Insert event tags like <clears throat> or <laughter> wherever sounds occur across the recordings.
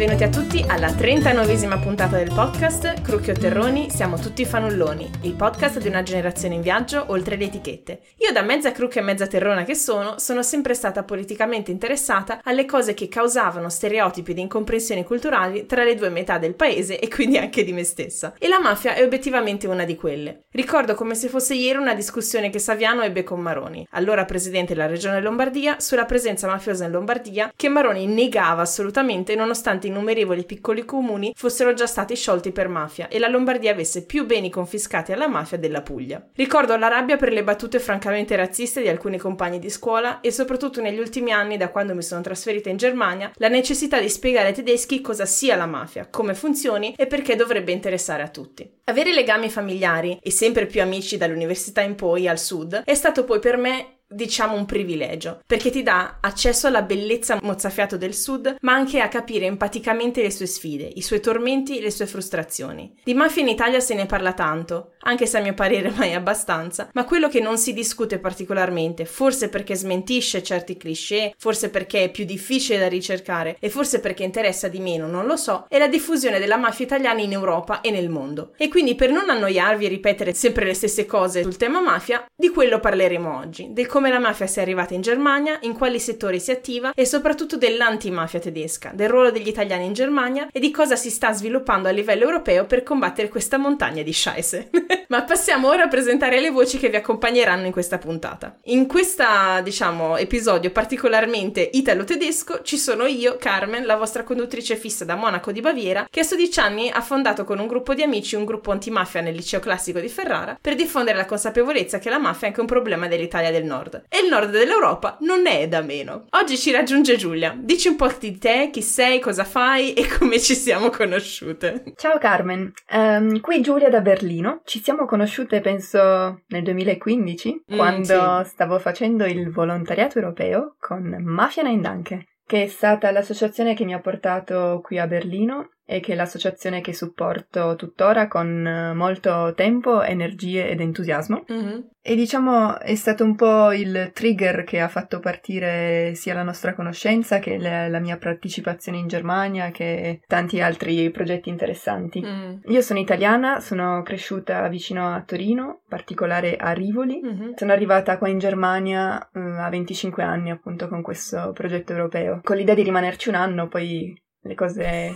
benvenuti a tutti alla 39esima puntata del podcast Crucchio Terroni, siamo tutti fanulloni, il podcast di una generazione in viaggio oltre le etichette. Io da mezza crucchia e mezza terrona che sono, sono sempre stata politicamente interessata alle cose che causavano stereotipi di incomprensioni culturali tra le due metà del paese e quindi anche di me stessa. E la mafia è obiettivamente una di quelle. Ricordo come se fosse ieri una discussione che Saviano ebbe con Maroni, allora presidente della regione Lombardia, sulla presenza mafiosa in Lombardia, che Maroni negava assolutamente nonostante innumerevoli piccoli comuni fossero già stati sciolti per mafia e la Lombardia avesse più beni confiscati alla mafia della Puglia. Ricordo la rabbia per le battute francamente razziste di alcuni compagni di scuola e soprattutto negli ultimi anni, da quando mi sono trasferita in Germania, la necessità di spiegare ai tedeschi cosa sia la mafia, come funzioni e perché dovrebbe interessare a tutti. Avere legami familiari e sempre più amici dall'università in poi al sud è stato poi per me diciamo un privilegio, perché ti dà accesso alla bellezza mozzafiato del sud, ma anche a capire empaticamente le sue sfide, i suoi tormenti le sue frustrazioni. Di mafia in Italia se ne parla tanto, anche se a mio parere <laughs> mai abbastanza, ma quello che non si discute particolarmente, forse perché smentisce certi cliché, forse perché è più difficile da ricercare e forse perché interessa di meno, non lo so, è la diffusione della mafia italiana in Europa e nel mondo. E quindi per non annoiarvi e ripetere sempre le stesse cose sul tema mafia, di quello parleremo oggi, del come come la mafia sia arrivata in Germania, in quali settori si attiva e soprattutto dell'antimafia tedesca, del ruolo degli italiani in Germania e di cosa si sta sviluppando a livello europeo per combattere questa montagna di scheisse. <laughs> Ma passiamo ora a presentare le voci che vi accompagneranno in questa puntata. In questo, diciamo, episodio particolarmente italo-tedesco ci sono io, Carmen, la vostra conduttrice fissa da Monaco di Baviera, che a 16 anni ha fondato con un gruppo di amici un gruppo antimafia nel liceo classico di Ferrara per diffondere la consapevolezza che la mafia è anche un problema dell'Italia del Nord nord. E il nord dell'Europa non ne è da meno. Oggi ci raggiunge Giulia. Dici un po' di te, chi sei, cosa fai e come ci siamo conosciute. Ciao Carmen, um, qui Giulia da Berlino. Ci siamo conosciute penso nel 2015, mm, quando sì. stavo facendo il volontariato europeo con Mafia Nein che è stata l'associazione che mi ha portato qui a Berlino e che è l'associazione che supporto tuttora con eh, molto tempo, energie ed entusiasmo. Mm-hmm. E diciamo è stato un po' il trigger che ha fatto partire sia la nostra conoscenza che la, la mia partecipazione in Germania che tanti altri progetti interessanti. Mm. Io sono italiana, sono cresciuta vicino a Torino, in particolare a Rivoli. Mm-hmm. Sono arrivata qua in Germania uh, a 25 anni appunto con questo progetto europeo, con l'idea di rimanerci un anno, poi le cose,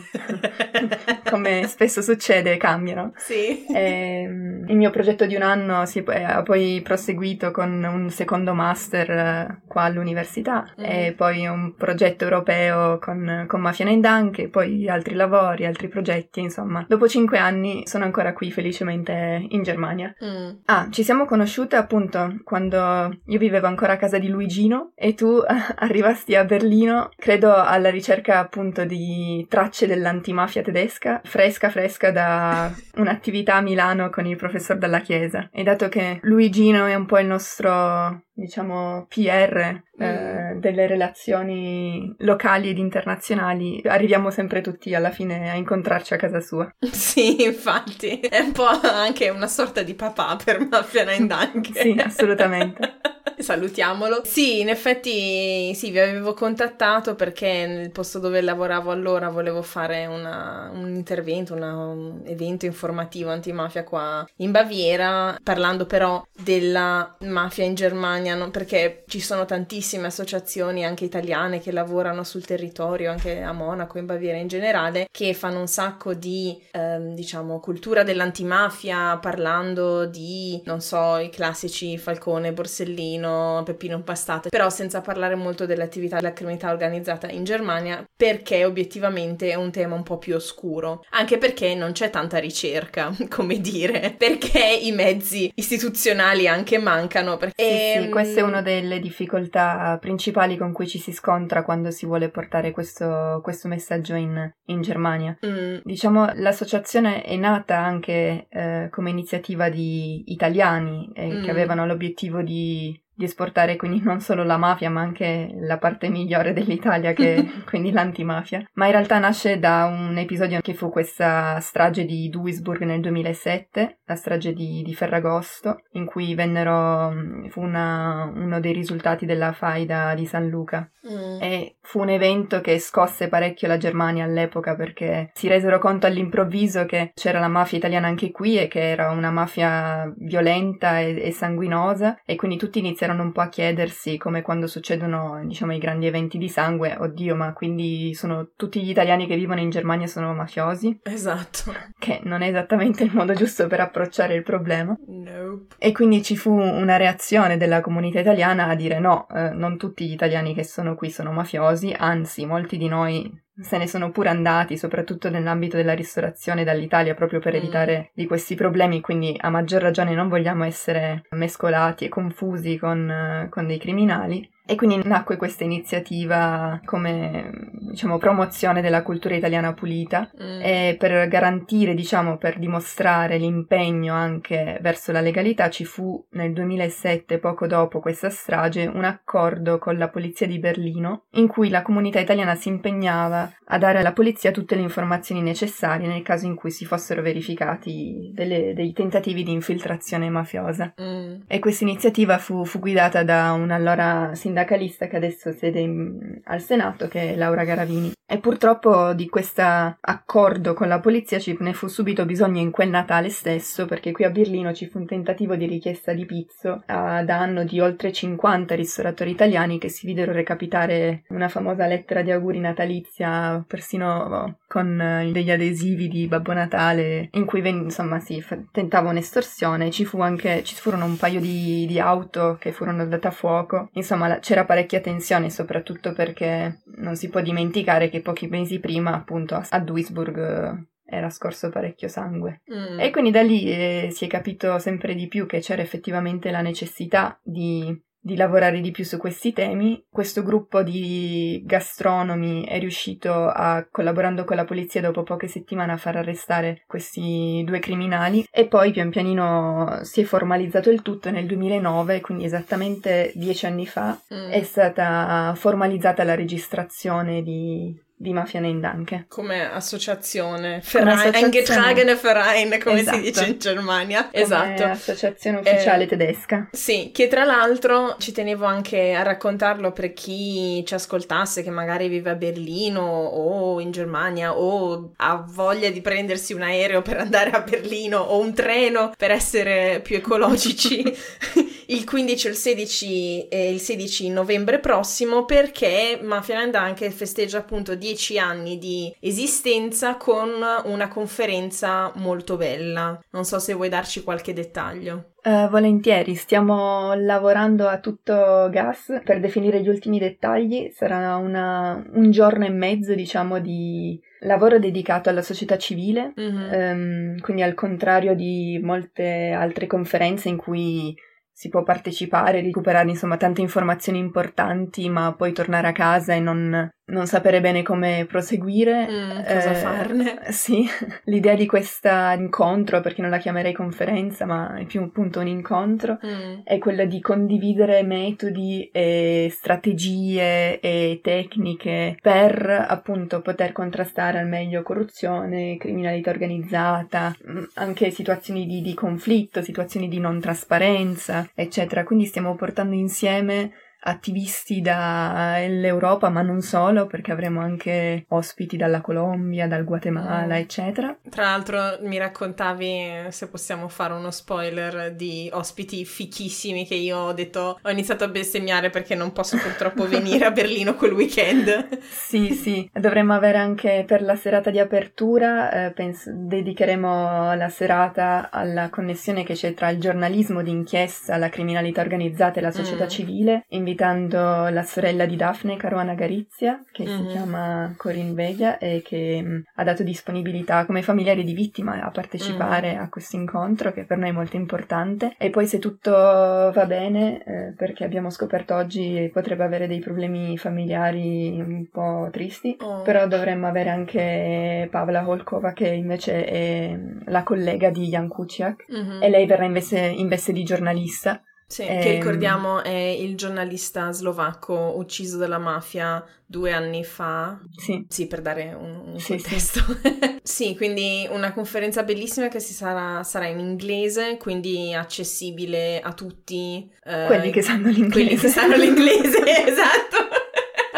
<laughs> come spesso succede, cambiano. Sì. E, ehm, il mio progetto di un anno si, ha poi proseguito con un secondo master eh, qua all'università mm. e poi un progetto europeo con, con Mafia Nendanche, poi altri lavori, altri progetti, insomma. Dopo cinque anni sono ancora qui felicemente in Germania. Mm. Ah, ci siamo conosciute appunto quando io vivevo ancora a casa di Luigino e tu <laughs> arrivasti a Berlino, credo alla ricerca appunto di tracce dell'antimafia tedesca, fresca fresca da <laughs> un'attività a Milano con il professor della Chiesa. E dato che Luigino è un po' il nostro diciamo, PR eh, mm. delle relazioni locali ed internazionali, arriviamo sempre tutti alla fine a incontrarci a casa sua. <laughs> Sì, infatti, è un po' anche una sorta di papà per Mafia Nine <laughs> Dunk. sì, assolutamente. Salutiamolo. Sì, in effetti sì, vi avevo contattato perché nel posto dove lavoravo allora volevo fare una, un intervento, una, un evento informativo antimafia qua in Baviera, parlando però della mafia in Germania, no? perché ci sono tantissime associazioni anche italiane che lavorano sul territorio, anche a Monaco, in Baviera in generale, che fanno un sacco di, ehm, diciamo, cultura dell'antimafia, parlando di, non so, i classici Falcone, Borsellino, Peppino, Peppino Impastato, però senza parlare molto dell'attività della criminalità organizzata in Germania perché obiettivamente è un tema un po' più oscuro, anche perché non c'è tanta ricerca, <laughs> come dire, perché i mezzi istituzionali anche mancano. Perché... Sì, e... sì, ehm, questa è una delle difficoltà principali con cui ci si scontra quando si vuole portare questo, questo messaggio in, in Germania. Mm. Diciamo, l'associazione è nata anche eh, come iniziativa di italiani eh, mm. che avevano l'obiettivo di di esportare quindi non solo la mafia ma anche la parte migliore dell'Italia che <laughs> quindi l'antimafia ma in realtà nasce da un episodio che fu questa strage di Duisburg nel 2007 la strage di, di Ferragosto in cui vennero fu una, uno dei risultati della faida di San Luca mm. e fu un evento che scosse parecchio la Germania all'epoca perché si resero conto all'improvviso che c'era la mafia italiana anche qui e che era una mafia violenta e, e sanguinosa e quindi tutti iniziarono iniziarono un po' a chiedersi, come quando succedono, diciamo, i grandi eventi di sangue, oddio, ma quindi sono tutti gli italiani che vivono in Germania sono mafiosi? Esatto. Che non è esattamente il modo giusto per approcciare il problema. Nope. E quindi ci fu una reazione della comunità italiana a dire no, eh, non tutti gli italiani che sono qui sono mafiosi, anzi, molti di noi se ne sono pure andati, soprattutto nell'ambito della ristorazione dall'Italia, proprio per mm. evitare di questi problemi, quindi a maggior ragione non vogliamo essere mescolati e confusi con, con dei criminali. E quindi nacque questa iniziativa come, diciamo, promozione della cultura italiana pulita mm. e per garantire, diciamo, per dimostrare l'impegno anche verso la legalità ci fu nel 2007, poco dopo questa strage, un accordo con la polizia di Berlino in cui la comunità italiana si impegnava a dare alla polizia tutte le informazioni necessarie nel caso in cui si fossero verificati delle, dei tentativi di infiltrazione mafiosa. Mm. E questa iniziativa fu, fu guidata da un allora sindacalista che adesso siede in, al Senato, che è Laura Garavini. E purtroppo di questo accordo con la polizia ci ne fu subito bisogno in quel Natale stesso, perché qui a Berlino ci fu un tentativo di richiesta di pizzo a danno di oltre 50 ristoratori italiani che si videro recapitare una famosa lettera di auguri natalizia, persino con degli adesivi di Babbo Natale, in cui ven- insomma si f- tentava un'estorsione. Ci fu anche, ci furono un paio di, di auto che furono date a fuoco. Insomma, la, c'era parecchia tensione, soprattutto perché non si può dimenticare che pochi mesi prima, appunto, a Duisburg eh, era scorso parecchio sangue. Mm. E quindi da lì eh, si è capito sempre di più che c'era effettivamente la necessità di di lavorare di più su questi temi. Questo gruppo di gastronomi è riuscito a, collaborando con la polizia dopo poche settimane, a far arrestare questi due criminali e poi pian pianino si è formalizzato il tutto nel 2009, quindi esattamente dieci anni fa, mm. è stata formalizzata la registrazione di, di Mafia Nendanke. Come associazione, Verein, eingetragene Verein, come esatto. si dice in Germania. Come esatto. associazione ufficiale eh, tedesca. Sì, che tra l'altro ci tenevo anche a raccontarlo per chi ci ascoltasse che magari vive a Berlino o in Germania o ha voglia di prendersi un aereo per andare a Berlino o un treno per essere più ecologici <laughs> <laughs> il 15 e il 16, e il 16 novembre prossimo perché Mafia Nendanke festeggia appunto 10 dieci anni di esistenza con una conferenza molto bella. Non so se vuoi darci qualche dettaglio. Uh, volentieri, stiamo lavorando a tutto gas per definire gli ultimi dettagli. Sarà una, un giorno e mezzo, diciamo, di lavoro dedicato alla società civile, mm-hmm. um, quindi al contrario di molte altre conferenze in cui si può partecipare, recuperare insomma tante informazioni importanti, ma poi tornare a casa e non non sapere bene come proseguire. Mm, cosa eh, farne? <laughs> Sì, l'idea di questo incontro, perché non la chiamerei conferenza, ma è più appunto un incontro, mm. è quella di condividere metodi e strategie e tecniche per appunto poter contrastare al meglio corruzione, criminalità organizzata, mm, anche situazioni di, di conflitto, situazioni di non trasparenza, eccetera. Quindi stiamo portando insieme attivisti dall'Europa, ma non solo, perché avremo anche ospiti dalla Colombia, dal Guatemala, mm. eccetera. Tra l'altro mi raccontavi, se possiamo fare uno spoiler, di ospiti fichissimi che io ho detto, ho iniziato a bestemmiare perché non posso purtroppo <laughs> venire a Berlino quel weekend. sì, sì, dovremmo avere anche per la serata di apertura, eh, penso, dedicheremo la serata alla connessione che c'è tra il giornalismo d'inchiesta, la criminalità organizzata e la società mm. civile, invitando invitando la sorella di Daphne, Caruana Garizia, che mm-hmm. si chiama Corinne Veglia e che mh, mm, ha dato disponibilità come familiare di vittima a partecipare mm. a questo incontro che per noi è molto importante. E poi se tutto va bene, eh, perché abbiamo scoperto oggi potrebbe avere dei problemi familiari un po' tristi, oh. però dovremmo avere anche Pavla Holkova che invece è la collega di Jan Kuciak mm-hmm. e lei verrà in veste, in veste di giornalista Sì, e... che ehm, ricordiamo è il giornalista slovacco ucciso dalla mafia due anni fa. Sì. Sì, per dare un, un sì, contesto. Sì. <laughs> sì. quindi una conferenza bellissima che sarà, sarà, in inglese, quindi accessibile a tutti. Eh, quelli che sanno l'inglese. Quelli che sanno l'inglese, <laughs> esatto.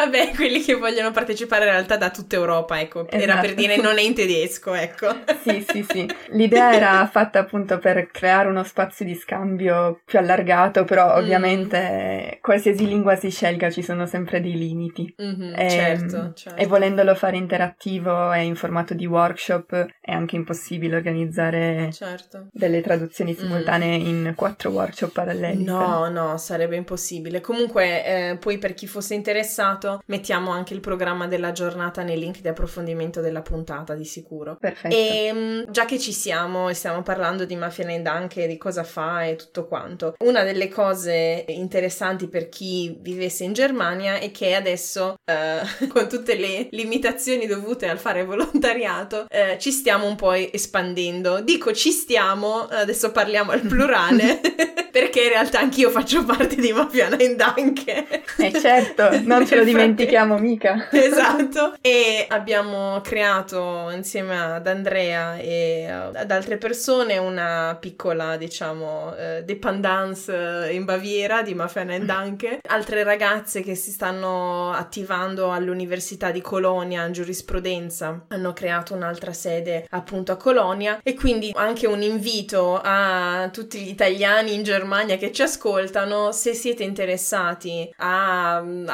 Vabbè, <laughs> quelli che vogliono partecipare in realtà da tutta Europa, ecco. Esatto. Era per esatto. dire non è in tedesco, ecco. Sì, sì, sì. L'idea era <laughs> fatta appunto per creare uno spazio di scambio più allargato, però mm. ovviamente mm. qualsiasi lingua si scelga ci sono sempre dei limiti. Mm-hmm, e, certo, certo. E volendolo fare interattivo e in formato di workshop è anche impossibile organizzare certo. delle traduzioni mm. simultanee mm. in quattro workshop paralleli. No, no, sarebbe impossibile. Comunque, eh, poi per chi fosse interessato mettiamo anche il programma della giornata nei link di approfondimento della puntata di sicuro. Perfetto. E mm, già che ci siamo e stiamo parlando di Mafia anche di cosa fa e tutto quanto, una delle cose interessanti per chi vivesse in Germania è che adesso eh, <laughs> con tutte le limitazioni dovute al fare volontariato eh, ci stiamo un po' espandendo. Dico ci stiamo, adesso parliamo al plurale. <laughs> perché in realtà anch'io faccio parte di Mafia Nine anche. Eh certo, non ce lo <laughs> dimentichiamo mica. <laughs> <laughs> esatto. E abbiamo creato insieme ad Andrea e ad altre persone una piccola, diciamo, eh, dependance in Baviera di Mafia Nine anche. Altre ragazze che si stanno attivando all'Università di Colonia in giurisprudenza hanno creato un'altra sede appunto a Colonia e quindi anche un invito a tutti gli italiani in Germania che ci ascoltano, se siete interessati a mm,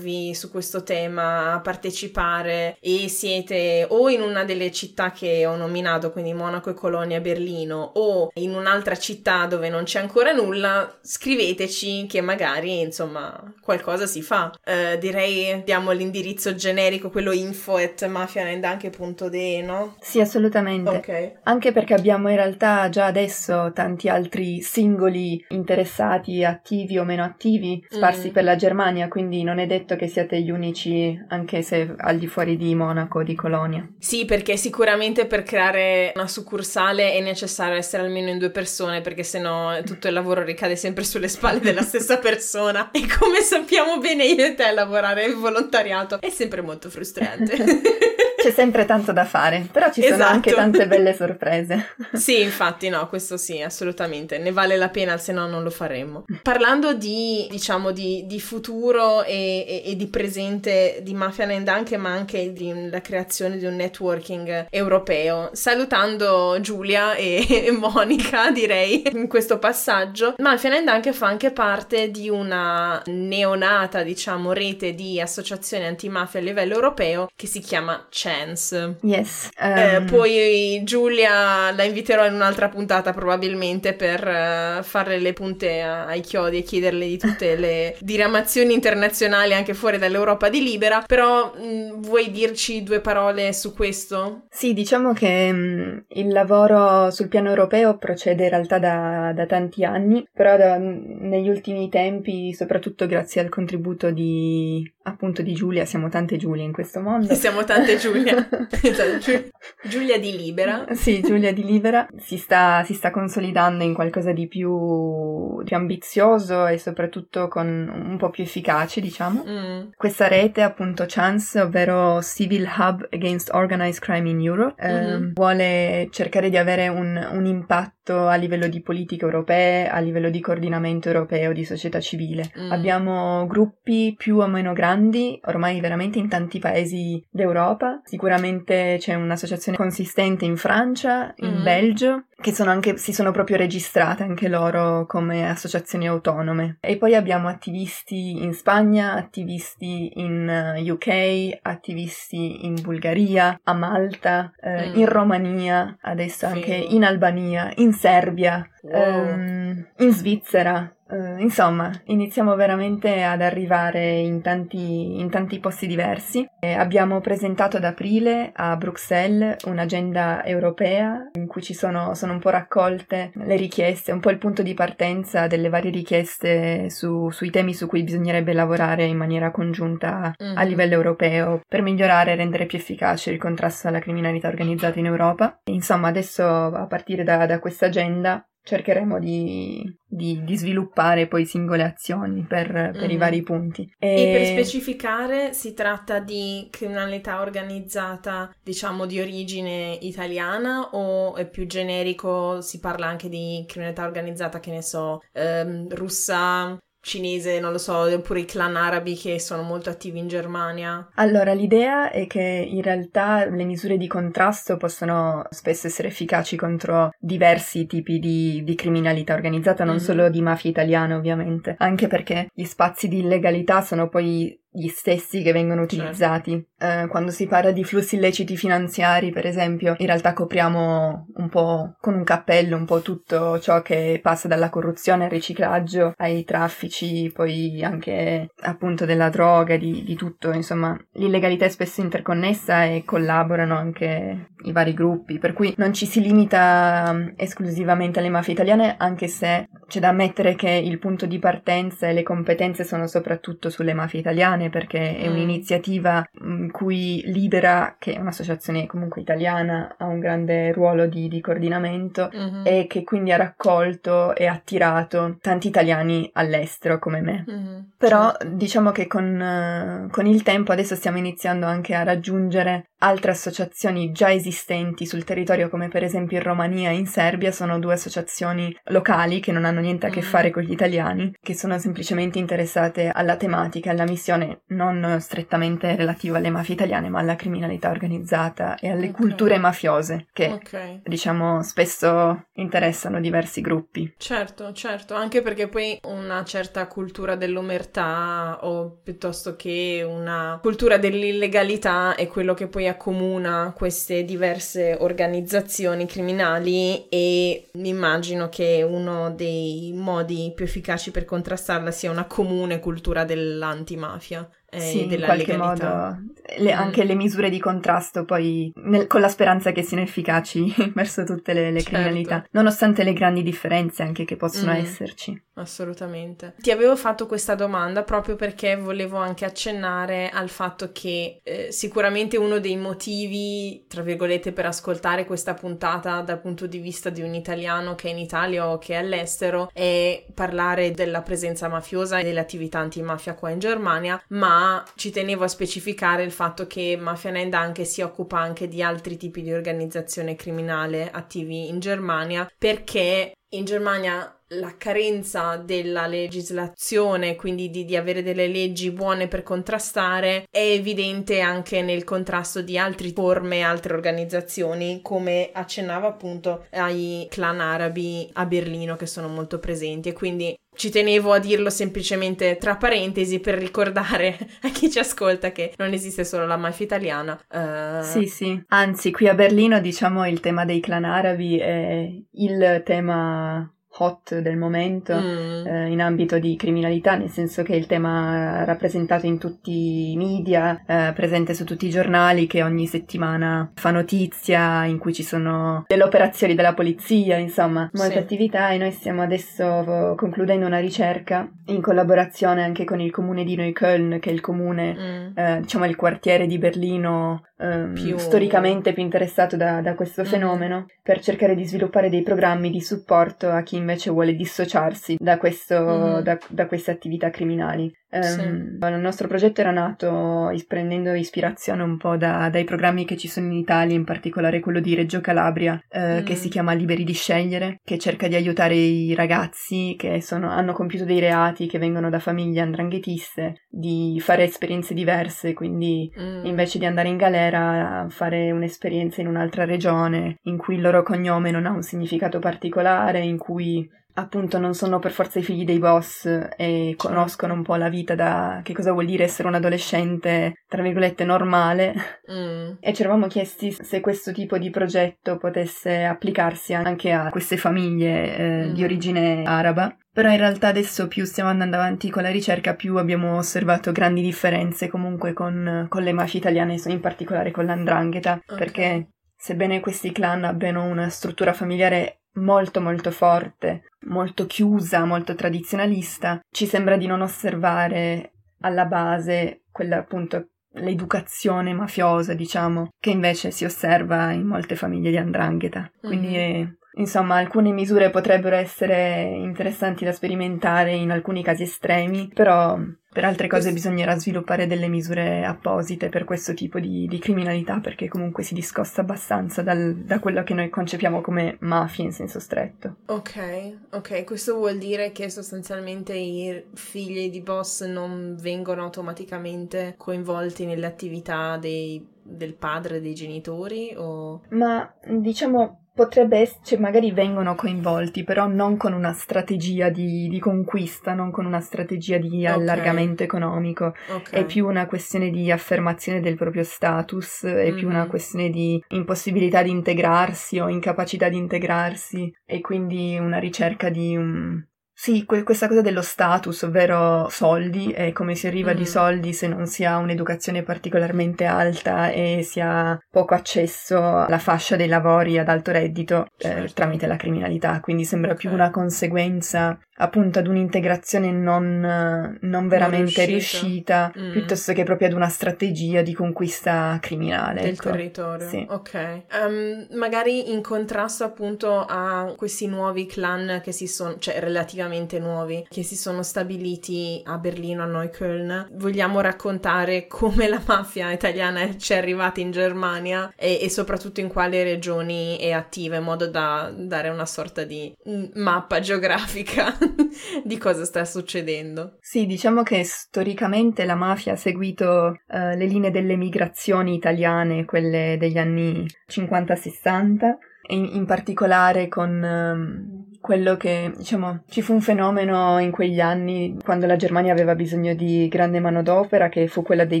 attivarvi su questo tema, a partecipare e siete o in una delle città che ho nominato, quindi Monaco e Colonia, Berlino, o in un'altra città dove non c'è ancora nulla, scriveteci che magari insomma qualcosa si fa. Uh, direi diamo l'indirizzo generico, quello info at mafianendanche.de, no? Sì, assolutamente. Ok. Anche perché abbiamo in realtà già adesso tanti altri singoli singoli interessati, attivi o meno attivi, sparsi mm. per la Germania, quindi non è detto che siate gli unici, anche se al di fuori di Monaco, di Colonia. Sì, perché sicuramente per creare una succursale è necessario essere almeno in due persone, perché sennò tutto il lavoro ricade sempre sulle spalle della stessa <laughs> persona. E come sappiamo bene io e te, lavorare in volontariato è sempre molto frustrante. <laughs> C'è sempre tanto da fare, però ci sono anche esatto. tante belle <laughs> sorprese. Sì, infatti, no, questo sì, assolutamente. Ne vale la pena, se no non lo faremmo. Parlando di, diciamo, di, di futuro e, e, e, di presente di Mafia Land anche, ma anche della creazione di un networking europeo, salutando Giulia e, <laughs> e Monica, direi, in questo passaggio, Mafia Land anche fa anche parte di una neonata, diciamo, rete di associazioni antimafia a livello europeo che si chiama CEN Chance. Yes. Um... Eh, ehm, poi Giulia la inviterò in un'altra puntata probabilmente per uh, fare le punte a- ai chiodi e chiederle di tutte le <laughs> diramazioni internazionali anche fuori dall'Europa di Libera. Però mh, mm, vuoi dirci due parole su questo? Sì, diciamo che mh, mm, il lavoro sul piano europeo procede in realtà da, da tanti anni, però da, negli ultimi tempi, soprattutto grazie al contributo di appunto di Giulia, siamo tante Giulie in questo mondo. <laughs> Siamo tante Giulie. <laughs> Esatto, Giulia di Libera. Sì, Giulia di Libera si sta, si sta consolidando in qualcosa di più, più, ambizioso e soprattutto con un po' più efficace, diciamo. Mm. Questa rete, appunto, CHANCE, ovvero Civil Hub Against Organized Crime in Europe, mm-hmm. eh, vuole cercare di avere un, un impatto a livello di politiche europee, a livello di coordinamento europeo di società civile. Mm. Abbiamo gruppi più o meno grandi, ormai veramente in tanti paesi d'Europa, Sicuramente c'è un'associazione consistente in Francia, in mm. Belgio, che sono anche, si sono proprio registrate anche loro come associazioni autonome. E poi abbiamo attivisti in Spagna, attivisti in UK, eh, attivisti in Bulgaria, a Malta, eh, mm. in Romania, adesso anche in Albania, in Serbia, wow. ehm, in Svizzera. Uh, insomma, iniziamo veramente ad arrivare in tanti, in tanti posti diversi. E abbiamo presentato ad aprile a Bruxelles un'agenda europea in cui ci sono, sono, un po' raccolte le richieste, un po' il punto di partenza delle varie richieste su, sui temi su cui bisognerebbe lavorare in maniera congiunta mm-hmm. a livello europeo per migliorare e rendere più efficace il contrasto alla criminalità organizzata in Europa. Insomma, adesso a partire da, da questa agenda cercheremo di, di, di, sviluppare poi singole azioni per, per mm. i vari punti. E... e... per specificare si tratta di criminalità organizzata, diciamo, di origine italiana o è più generico, si parla anche di criminalità organizzata, che ne so, ehm, russa, cinese, non lo so, oppure i clan arabi che sono molto attivi in Germania? Allora, l'idea è che in realtà le misure di contrasto possono spesso essere efficaci contro diversi tipi di, di criminalità organizzata, non mm-hmm. solo di mafia italiana ovviamente, anche perché gli spazi di illegalità sono poi gli stessi che vengono certo. utilizzati. Certo. Eh, quando si parla di flussi illeciti finanziari, per esempio, in realtà copriamo un po' con un cappello un po' tutto ciò che passa dalla corruzione al riciclaggio, ai traffici, poi anche appunto della droga, di, di tutto. Insomma, l'illegalità è spesso interconnessa e collaborano anche i vari gruppi, per cui non ci si limita mm, esclusivamente alle mafie italiane, anche se c'è da ammettere che il punto di partenza e le competenze sono soprattutto sulle mafie italiane, perché è mm. un'iniziativa in mm, cui Libera, che è un'associazione comunque italiana, ha un grande ruolo di, di coordinamento mm-hmm. e che quindi ha raccolto e attirato tanti italiani all'estero come me. Mm-hmm. Però certo. diciamo che con, uh, con il tempo adesso stiamo iniziando anche a raggiungere altre associazioni già esistenti sul territorio, come per esempio in Romania e in Serbia, sono due associazioni locali che non hanno niente a che mm. fare con gli italiani, che sono semplicemente interessate alla tematica, alla missione non strettamente relativa alle mafie italiane, ma alla criminalità organizzata e alle okay. culture mafiose, che okay. diciamo spesso interessano diversi gruppi. Certo, certo, anche perché poi una certa cultura dell'omertà o piuttosto che una cultura dell'illegalità è quello che poi accomuna queste diverse organizzazioni criminali e mi immagino che uno dei modi più efficaci per contrastarla sia una comune cultura dell'antimafia eh, sì, della in qualche legalità. modo le, mm. anche le misure di contrasto poi nel, con la speranza che siano efficaci <laughs> verso tutte le, le certo. criminalità, nonostante le grandi differenze anche che possono mm. esserci. Assolutamente. Ti avevo fatto questa domanda proprio perché volevo anche accennare al fatto che eh, sicuramente uno dei motivi, tra virgolette, per ascoltare questa puntata dal punto di vista di un italiano che è in Italia o che è all'estero è parlare della presenza mafiosa e delle attività antimafia qua in Germania, ma ci tenevo a specificare il fatto che Mafia Nend anche si occupa anche di altri tipi di organizzazione criminale attivi in Germania perché in Germania la carenza della legislazione, quindi di, di, avere delle leggi buone per contrastare, è evidente anche nel contrasto di altre forme, altre organizzazioni, come accennava appunto ai clan arabi a Berlino che sono molto presenti e quindi ci tenevo a dirlo semplicemente tra parentesi per ricordare <laughs> a chi ci ascolta che non esiste solo la mafia italiana. Uh... Sì, sì. Anzi, qui a Berlino, diciamo, il tema dei clan arabi è il tema hot del momento mm. eh, in ambito di criminalità, nel senso che il tema rappresentato in tutti i media, eh, presente su tutti i giornali che ogni settimana fa notizia, in cui ci sono delle operazioni della polizia, insomma, molte sì. attività e noi stiamo adesso concludendo una ricerca in collaborazione anche con il comune di Neukölln, che è il comune, mm. eh, diciamo il quartiere di Berlino um, più... storicamente più interessato da, da questo mm. fenomeno, per cercare di sviluppare dei programmi di supporto a chi invece vuole dissociarsi da, questo, mm. da, da queste attività criminali. Um, sì. Il nostro progetto era nato prendendo ispirazione un po' da, dai programmi che ci sono in Italia, in particolare quello di Reggio Calabria, eh, mm. che si chiama Liberi di scegliere, che cerca di aiutare i ragazzi che sono, hanno compiuto dei reati, che vengono da famiglie andranghetiste, di fare esperienze diverse, quindi mm. invece di andare in galera fare un'esperienza in un'altra regione, in cui il loro cognome non ha un significato particolare, in cui appunto non sono per forza i figli dei boss e certo. conoscono un po' la vita da che cosa vuol dire essere un adolescente, tra virgolette, normale. Mm. E ci eravamo chiesti se questo tipo di progetto potesse applicarsi anche a queste famiglie eh, mm. di origine araba. Però in realtà adesso più stiamo andando avanti con la ricerca, più abbiamo osservato grandi differenze comunque con, con le mafie italiane, in particolare con l'andrangheta, okay. perché sebbene questi clan abbiano una struttura familiare molto molto forte, molto chiusa, molto tradizionalista, ci sembra di non osservare alla base quella appunto l'educazione mafiosa, diciamo, che invece si osserva in molte famiglie di Andrangheta. Quindi mm-hmm. è insomma alcune misure potrebbero essere interessanti da sperimentare in alcuni casi estremi, però per altre cose bisognerà sviluppare delle misure apposite per questo tipo di, di criminalità perché comunque si discosta abbastanza dal, da quello che noi concepiamo come mafia in senso stretto. Ok, ok, questo vuol dire che sostanzialmente i figli di boss non vengono automaticamente coinvolti nelle attività dei, del padre, dei genitori o... Ma diciamo potrebbe essere, cioè magari vengono coinvolti, però non con una strategia di, di conquista, non con una strategia di allargamento okay. economico. Okay. È più una questione di affermazione del proprio status, è mm-hmm. più una mm-hmm. questione di impossibilità di integrarsi o incapacità di integrarsi e quindi una ricerca di un, sì, que- questa cosa dello status, ovvero soldi, e come si arriva mm. di soldi se non si ha un'educazione particolarmente alta e si ha poco accesso alla fascia dei lavori ad alto reddito eh, certo. eh, tramite la criminalità, quindi sembra più una conseguenza appunto ad un'integrazione non, non veramente non riuscita, riuscita mm. piuttosto che proprio ad una strategia di conquista criminale del ecco. territorio. Sì. Ok. Um, magari in contrasto appunto a questi nuovi clan che si sono, cioè relativamente nuovi, che si sono stabiliti a Berlino, a Neukölln, vogliamo raccontare come la mafia italiana ci è arrivata in Germania e, e soprattutto in quali regioni è attiva in modo da dare una sorta di mappa geografica <laughs> di cosa sta succedendo. Sì, diciamo che storicamente la mafia ha seguito uh, le linee delle migrazioni italiane, quelle degli anni 50-60, in, in particolare con um, quello che, diciamo, ci fu un fenomeno in quegli anni quando la Germania aveva bisogno di grande manodopera che fu quella dei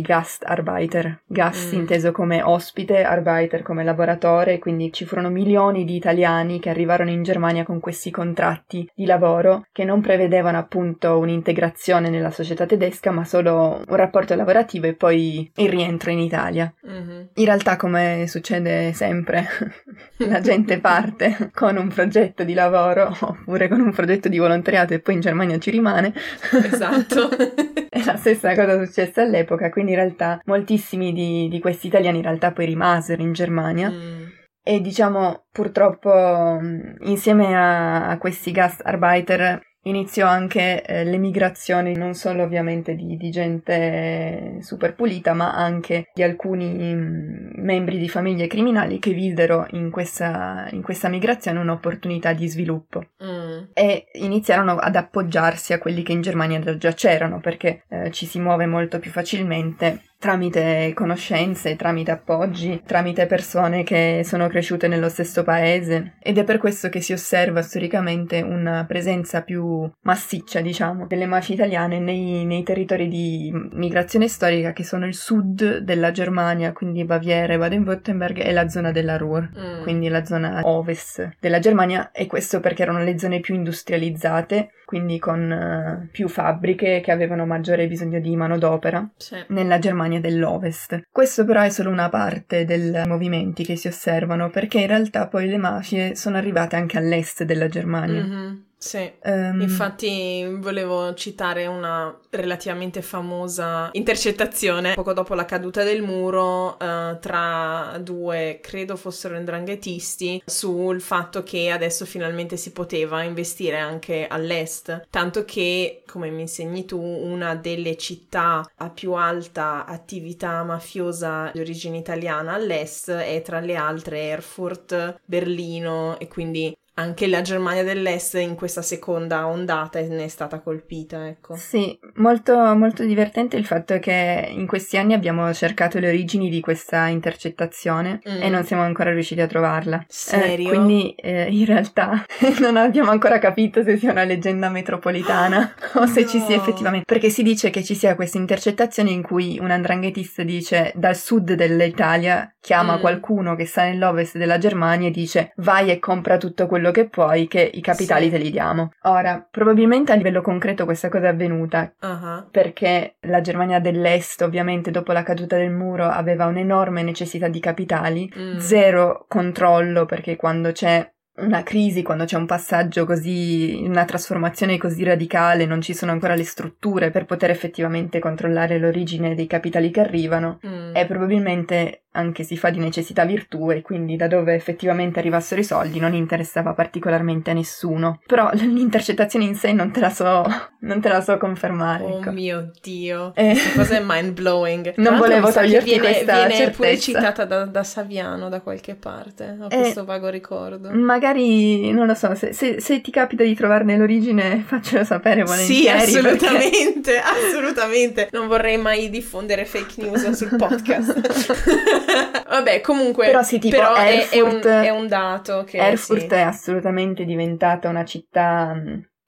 Gastarbeiter, Gast mm. inteso come ospite, Arbeiter come lavoratore, quindi ci furono milioni di italiani che arrivarono in Germania con questi contratti di lavoro che non prevedevano appunto un'integrazione nella società tedesca ma solo un rapporto lavorativo e poi il rientro in Italia. Mm-hmm. In realtà come succede sempre, <laughs> la gente parte <laughs> con un progetto di lavoro <laughs> oppure con un progetto di volontariato e poi in Germania ci rimane. Esatto. <laughs> È la stessa cosa successa all'epoca, quindi in realtà moltissimi di, di questi italiani in realtà poi rimasero in Germania. Mm. E diciamo, purtroppo, insieme a, a questi gastarbeiter iniziò anche eh, l'emigrazione non solo ovviamente di, di, gente super pulita, ma anche di alcuni mh, mm, membri di famiglie criminali che videro in questa, in questa migrazione un'opportunità di sviluppo mm. e iniziarono ad appoggiarsi a quelli che in Germania già c'erano perché eh, ci si muove molto più facilmente tramite conoscenze, tramite appoggi, tramite persone che sono cresciute nello stesso paese ed è per questo che si osserva storicamente una presenza più massiccia, diciamo, delle mafie italiane nei, nei territori di migrazione storica che sono il sud della Germania, quindi Baviera e Baden-Württemberg e la zona della Ruhr, mm. quindi la zona ovest della Germania e questo perché erano le zone più industrializzate quindi con uh, più fabbriche che avevano maggiore bisogno di manodopera sì. nella Germania dell'Ovest. Questo però è solo una parte dei movimenti che si osservano, perché in realtà poi le mafie sono arrivate anche all'est della Germania. Mm-hmm. Sì, um, infatti volevo citare una relativamente famosa intercettazione. Poco dopo la caduta del muro uh, tra due, credo fossero indranghetisti, sul fatto che adesso finalmente si poteva investire anche all'est, tanto che, come mi insegni tu, una delle città a più alta attività mafiosa di origine italiana all'est è tra le altre Erfurt, Berlino e quindi anche la Germania dell'Est in questa seconda ondata ne è stata colpita, ecco. Sì, molto, molto divertente il fatto che in questi anni abbiamo cercato le origini di questa intercettazione mm. e non siamo ancora riusciti a trovarla. Serio? Eh, quindi eh, in realtà <laughs> non abbiamo ancora capito se sia una leggenda metropolitana o se no. ci sia effettivamente. Perché si dice che ci sia questa intercettazione in cui un andranghetista dice dal sud dell'Italia chiama mm. qualcuno che sta nell'ovest della Germania e dice vai e compra tutto quello che puoi che i capitali sì. te li diamo. Ora, probabilmente a livello concreto questa cosa è avvenuta uh-huh. perché la Germania dell'Est ovviamente dopo la caduta del muro aveva un'enorme necessità di capitali, mm. zero controllo perché quando c'è una crisi, quando c'è un passaggio così, una trasformazione così radicale, non ci sono ancora le strutture per poter effettivamente controllare l'origine dei capitali che arrivano mm. e probabilmente anche si fa di necessità virtù e quindi da dove effettivamente arrivassero i soldi non interessava particolarmente a nessuno. Però <laughs> l'intercettazione in sé non te la so, non te la so confermare. Oh ecco. mio dio, eh. questa cosa è mind blowing. Non volevo toglierti viene, questa viene certezza. pure citata da, da, Saviano da qualche parte, ho eh, questo vago ricordo. Magari, non lo so, se, se, se, ti capita di trovarne l'origine faccelo sapere volentieri. Sì, assolutamente, perché... <laughs> assolutamente. Non vorrei mai diffondere fake news sul podcast. <laughs> <laughs> Vabbè, comunque, però, sì, tipo però Erfurt, è, è, un, è, un, dato che... Erfurt sì. è assolutamente diventata una città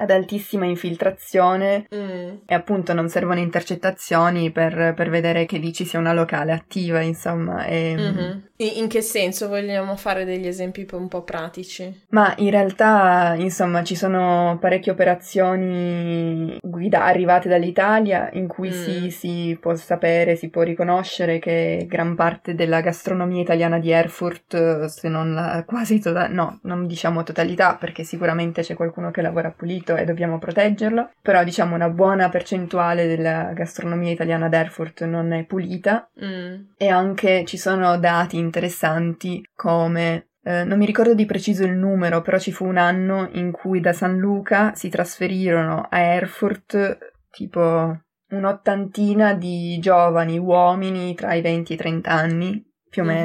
ad altissima infiltrazione mm. e appunto non servono intercettazioni per, per, vedere che lì ci sia una locale attiva, insomma. E... Mm-hmm. In che senso vogliamo fare degli esempi un po' pratici? Ma in realtà, insomma, ci sono parecchie operazioni guida- arrivate dall'Italia in cui mm. si, si, può sapere, si può riconoscere che gran parte della gastronomia italiana di Erfurt, se non la quasi totalità, no, non diciamo totalità perché sicuramente c'è qualcuno che lavora pulito e dobbiamo proteggerlo, però diciamo una buona percentuale della gastronomia italiana d'Erfurt non è pulita mm. e anche ci sono dati interessanti come eh, non mi ricordo di preciso il numero, però ci fu un anno in cui da San Luca si trasferirono a Erfurt tipo un'ottantina di giovani uomini tra i 20 e i 30 anni, più o mm-hmm.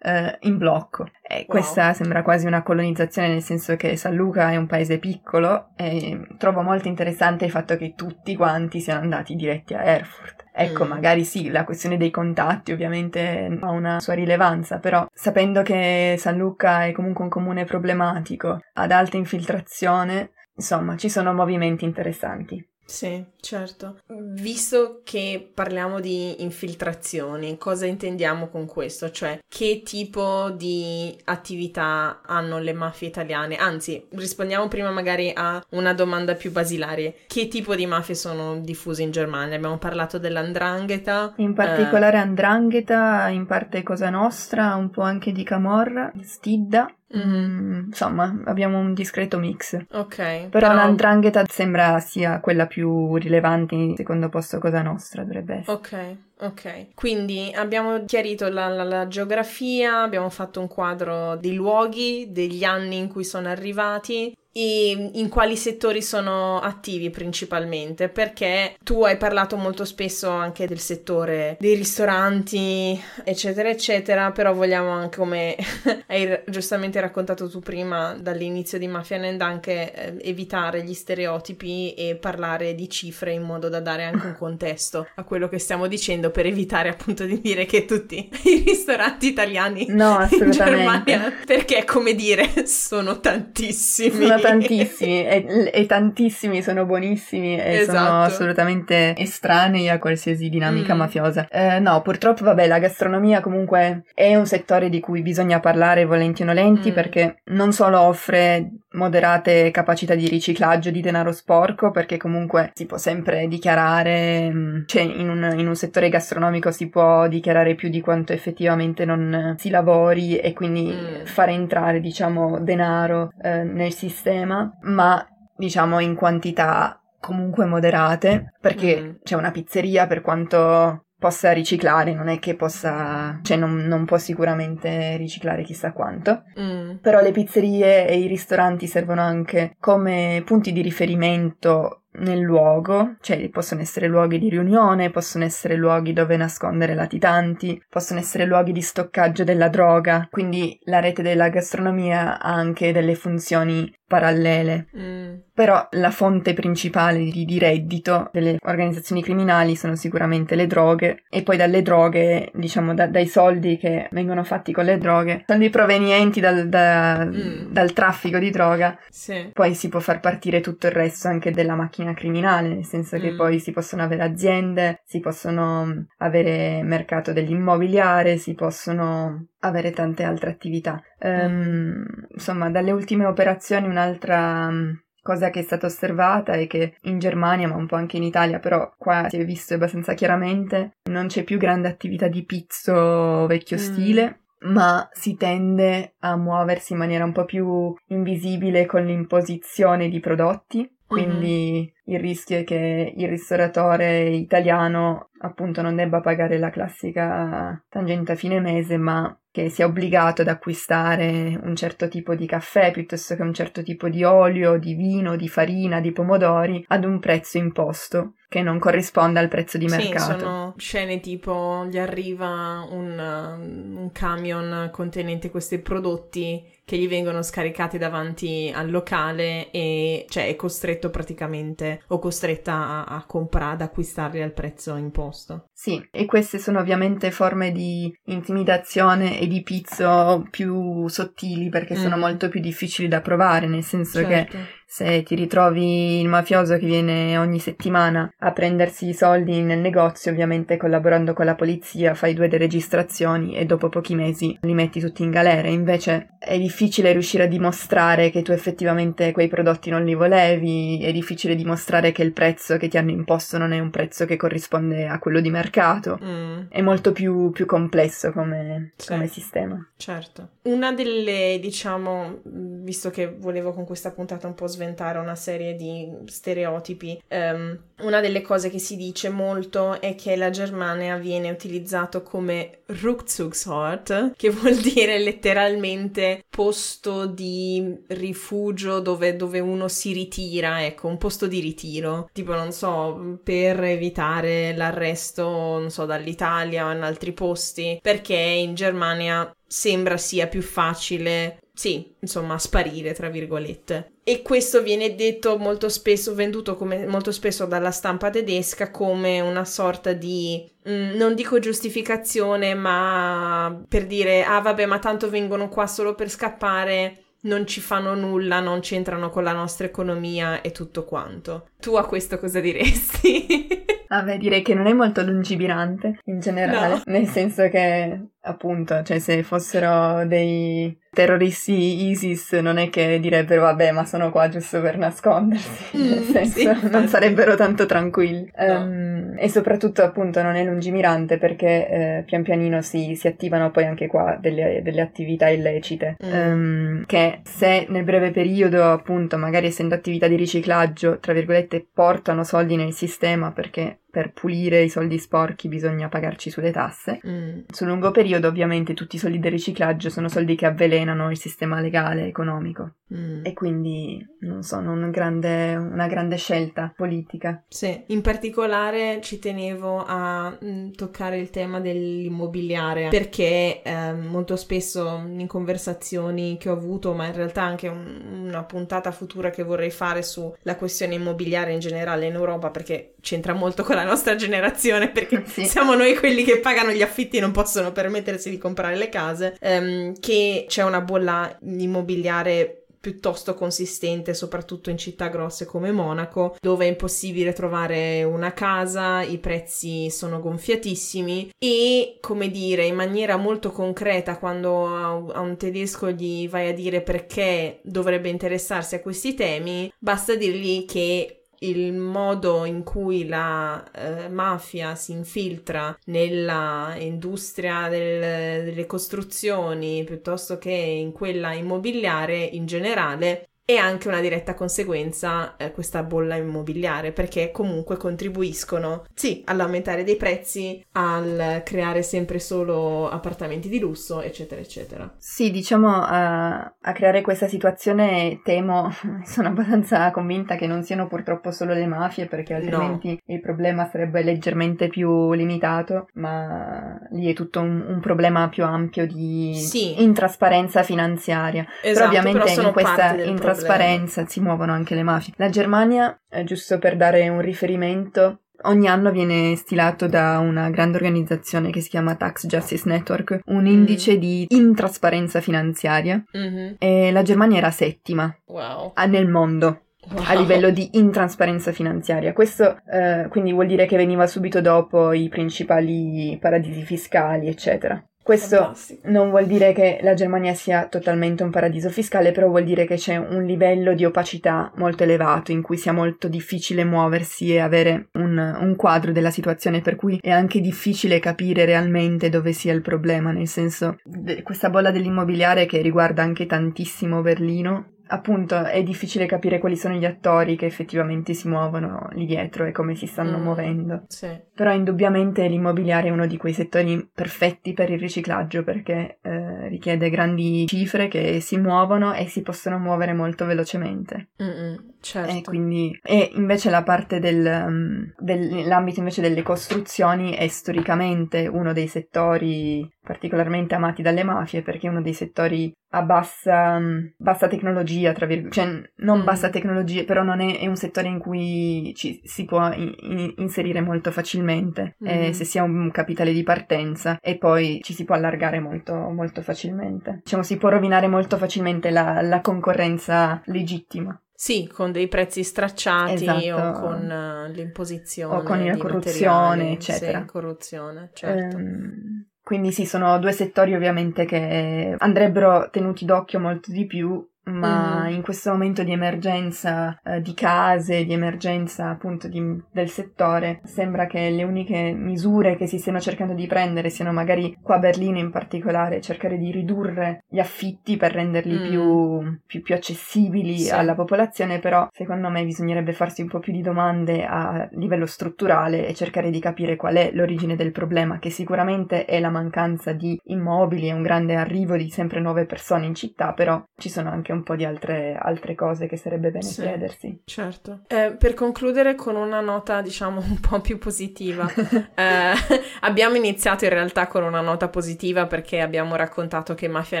Eh, in blocco. E wow. questa sembra quasi una colonizzazione, nel senso che San Luca è un paese piccolo e trovo molto interessante il fatto che tutti quanti siano andati diretti a Erfurt. Ecco, mm. magari sì, la questione dei contatti ovviamente ha una sua rilevanza, però sapendo che San Luca è comunque un comune problematico, ad alta infiltrazione, insomma, ci sono movimenti interessanti. Sì, certo. Visto che parliamo di infiltrazioni, cosa intendiamo con questo? Cioè, che tipo di attività hanno le mafie italiane? Anzi, rispondiamo prima magari a una domanda più basilare. Che tipo di mafie sono diffuse in Germania? Abbiamo parlato dell'andrangheta. In particolare eh... andrangheta, in parte Cosa Nostra, un po' anche di Camorra, Stidda. Mm, insomma, abbiamo un discreto mix. Ok. Però, però... l'andrangheta sembra sia quella più rilevante in secondo posto Cosa Nostra, dovrebbe essere. Ok. Ok, quindi abbiamo chiarito la, la, la, geografia, abbiamo fatto un quadro dei luoghi, degli anni in cui sono arrivati e in quali settori sono attivi principalmente, perché tu hai parlato molto spesso anche del settore dei ristoranti, eccetera, eccetera, però vogliamo anche, come <laughs> hai giustamente raccontato tu prima, dall'inizio di Mafia Nend, anche eh, evitare gli stereotipi e parlare di cifre in modo da dare anche un contesto a quello che stiamo dicendo per evitare appunto di dire che tutti <laughs> i ristoranti italiani no, in Germania, perché come dire, <laughs> sono tantissimi. Sono tantissimi e, e, tantissimi sono buonissimi e esatto. sono assolutamente estranei a qualsiasi dinamica mm. mafiosa. Eh, no, purtroppo, vabbè, la gastronomia comunque è un settore di cui bisogna parlare volenti o nolenti mm. perché non solo offre moderate capacità di riciclaggio di denaro sporco perché comunque si può sempre dichiarare, mm, cioè in un, in un settore gastronomico si può dichiarare più di quanto effettivamente non si lavori e quindi mm. fare entrare diciamo denaro eh, nel sistema ma diciamo in quantità comunque moderate perché mm. c'è una pizzeria per quanto possa riciclare, non è che possa, cioè non, non può sicuramente riciclare chissà quanto, mm. però le pizzerie e i ristoranti servono anche come punti di riferimento nel luogo, cioè possono essere luoghi di riunione, possono essere luoghi dove nascondere latitanti, possono essere luoghi di stoccaggio della droga, quindi la rete della gastronomia ha anche delle funzioni parallele. Mm. Però la fonte principale di, di, reddito delle organizzazioni criminali sono sicuramente le droghe e poi dalle droghe, diciamo da, dai soldi che vengono fatti con le droghe, soldi provenienti dal, da, mm. dal traffico di droga, sì. poi si può far partire tutto il resto anche della macchina criminale, nel senso che mm. poi si possono avere aziende, si possono avere mercato dell'immobiliare, si possono avere tante altre attività. Um, insomma, dalle ultime operazioni un'altra mm, cosa che è stata osservata è che in Germania, ma un po' anche in Italia, però qua si è visto abbastanza chiaramente, non c'è più grande attività di pizzo vecchio mm. stile, ma si tende a muoversi in maniera un po' più invisibile con l'imposizione di prodotti. Quindi il rischio è che il ristoratore italiano appunto non debba pagare la classica tangente a fine mese, ma che sia obbligato ad acquistare un certo tipo di caffè piuttosto che un certo tipo di olio, di vino, di farina, di pomodori ad un prezzo imposto che non corrisponde al prezzo di mercato. Sì, sono scene tipo gli arriva un, un camion contenente questi prodotti che gli vengono scaricati davanti al locale e cioè è costretto praticamente o costretta a, a comprare, ad acquistarli al prezzo imposto. Sì, e queste sono ovviamente forme di intimidazione e di pizzo più sottili perché mm. sono molto più difficili da provare, nel senso certo. che se ti ritrovi il mafioso che viene ogni settimana a prendersi i soldi nel negozio, ovviamente collaborando con la polizia, fai due registrazioni e dopo pochi mesi li metti tutti in galera. Invece è difficile riuscire a dimostrare che tu effettivamente quei prodotti non li volevi, è difficile dimostrare che il prezzo che ti hanno imposto non è un prezzo che corrisponde a quello di mercato. Mm. È molto più, più complesso come, sì. come sistema. Certo. Una delle, diciamo, visto che volevo con questa puntata un po' sventare sventare una serie di stereotipi. Um, una delle cose che si dice molto è che la Germania viene utilizzato come Rückzugsort, che vuol dire letteralmente posto di rifugio dove, dove uno si ritira, ecco, un posto di ritiro. Tipo, non so, per evitare l'arresto, non so, dall'Italia o in altri posti, perché in Germania sembra sia più facile sì, insomma, sparire, tra virgolette. E questo viene detto molto spesso, venduto come, molto spesso dalla stampa tedesca come una sorta di, mh, mm, non dico giustificazione, ma per dire, ah vabbè, ma tanto vengono qua solo per scappare, non ci fanno nulla, non c'entrano con la nostra economia e tutto quanto. Tu a questo cosa diresti? <laughs> Vabbè, direi che non è molto lungimirante in generale, no. nel senso che appunto, cioè se fossero dei terroristi ISIS non è che direbbero vabbè ma sono qua giusto per nascondersi, mm, nel senso sì, non sarebbero tanto tranquilli. No. Um, e soprattutto appunto non è lungimirante perché eh, pian pianino si, si, attivano poi anche qua delle, delle attività illecite mm. um, che se nel breve periodo appunto magari essendo attività di riciclaggio tra virgolette portano soldi nel sistema perché per pulire i soldi sporchi bisogna pagarci sulle tasse. Mm. Sul lungo periodo, ovviamente, tutti i soldi del riciclaggio sono soldi che avvelenano il sistema legale economico. Mm. E quindi non sono una grande, una grande, scelta politica. Sì, in particolare ci tenevo a mm, toccare il tema dell'immobiliare perché eh, molto spesso in conversazioni che ho avuto, ma in realtà anche un, una puntata futura che vorrei fare sulla questione immobiliare in generale in Europa perché c'entra molto con la nostra generazione perché <laughs> sì. siamo noi quelli che pagano gli affitti e non possono permettersi di comprare le case, ehm, che c'è una bolla immobiliare piuttosto consistente, soprattutto in città grosse come Monaco, dove è impossibile trovare una casa, i prezzi sono gonfiatissimi e, come dire, in maniera molto concreta, quando a un tedesco gli vai a dire perché dovrebbe interessarsi a questi temi, basta dirgli che il modo in cui la eh, mafia si infiltra nella industria del, delle costruzioni piuttosto che in quella immobiliare in generale e anche una diretta conseguenza eh, questa bolla immobiliare perché comunque contribuiscono sì all'aumentare dei prezzi al creare sempre solo appartamenti di lusso eccetera eccetera sì diciamo a, a creare questa situazione temo <laughs> sono abbastanza convinta che non siano purtroppo solo le mafie perché altrimenti no. il problema sarebbe leggermente più limitato ma lì è tutto un, un problema più ampio di sì. intrasparenza finanziaria esatto, però ovviamente però in questa intrasparenza trasparenza si muovono anche le mafie. La Germania, eh, giusto per dare un riferimento, Ogni anno viene stilato da una grande organizzazione che si chiama Tax Justice Network un mm. indice di intrasparenza finanziaria mm-hmm. e la Germania era settima wow. nel mondo. Wow. a livello di intrasparenza finanziaria. Questo eh, quindi vuol dire che veniva subito dopo i principali paradisi fiscali, eccetera. Questo Fantastico. non vuol dire che la Germania sia totalmente un paradiso fiscale, però vuol dire che c'è un livello di opacità molto elevato in cui sia molto difficile muoversi e avere un, un quadro della situazione, per cui è anche difficile capire realmente dove sia il problema, nel senso questa bolla dell'immobiliare che riguarda anche tantissimo Berlino appunto è difficile capire quali sono gli attori che effettivamente si muovono lì dietro e come si stanno mm, muovendo. Sì. Però indubbiamente l'immobiliare è uno di quei settori perfetti per il riciclaggio perché eh, richiede grandi cifre che si muovono e si possono muovere molto velocemente. Mm-mm. Certo. E quindi, e invece la parte del, um, dell'ambito invece delle costruzioni è storicamente uno dei settori particolarmente amati dalle mafie perché è uno dei settori a bassa, um, bassa tecnologia, tra virgolette, cioè non mm. bassa tecnologia, però non è, è, un settore in cui ci, si può in, in, inserire molto facilmente mm. eh, se si ha un capitale di partenza e poi ci si può allargare molto, molto facilmente. Diciamo, si può rovinare molto facilmente la, la concorrenza legittima. Sì, con dei prezzi stracciati esatto. o con uh, l'imposizione. O con la corruzione, eccetera. Sì, corruzione, certo. Um, quindi sì, sono due settori ovviamente che andrebbero tenuti d'occhio molto di più ma mm. in questo momento di emergenza eh, di case, di emergenza appunto di, del settore, sembra che le uniche misure che si stiano cercando di prendere siano magari qua a Berlino in particolare, cercare di ridurre gli affitti per renderli mm. più, più, più, accessibili sì. alla popolazione, però secondo me bisognerebbe farsi un po' più di domande a livello strutturale e cercare di capire qual è l'origine del problema, che sicuramente è la mancanza di immobili e un grande arrivo di sempre nuove persone in città, però ci sono anche un po' di altre, altre cose che sarebbe bene sì, chiedersi. Certo. Eh, per concludere con una nota, diciamo, un po' più positiva. <laughs> eh, abbiamo iniziato in realtà con una nota positiva perché abbiamo raccontato che Mafia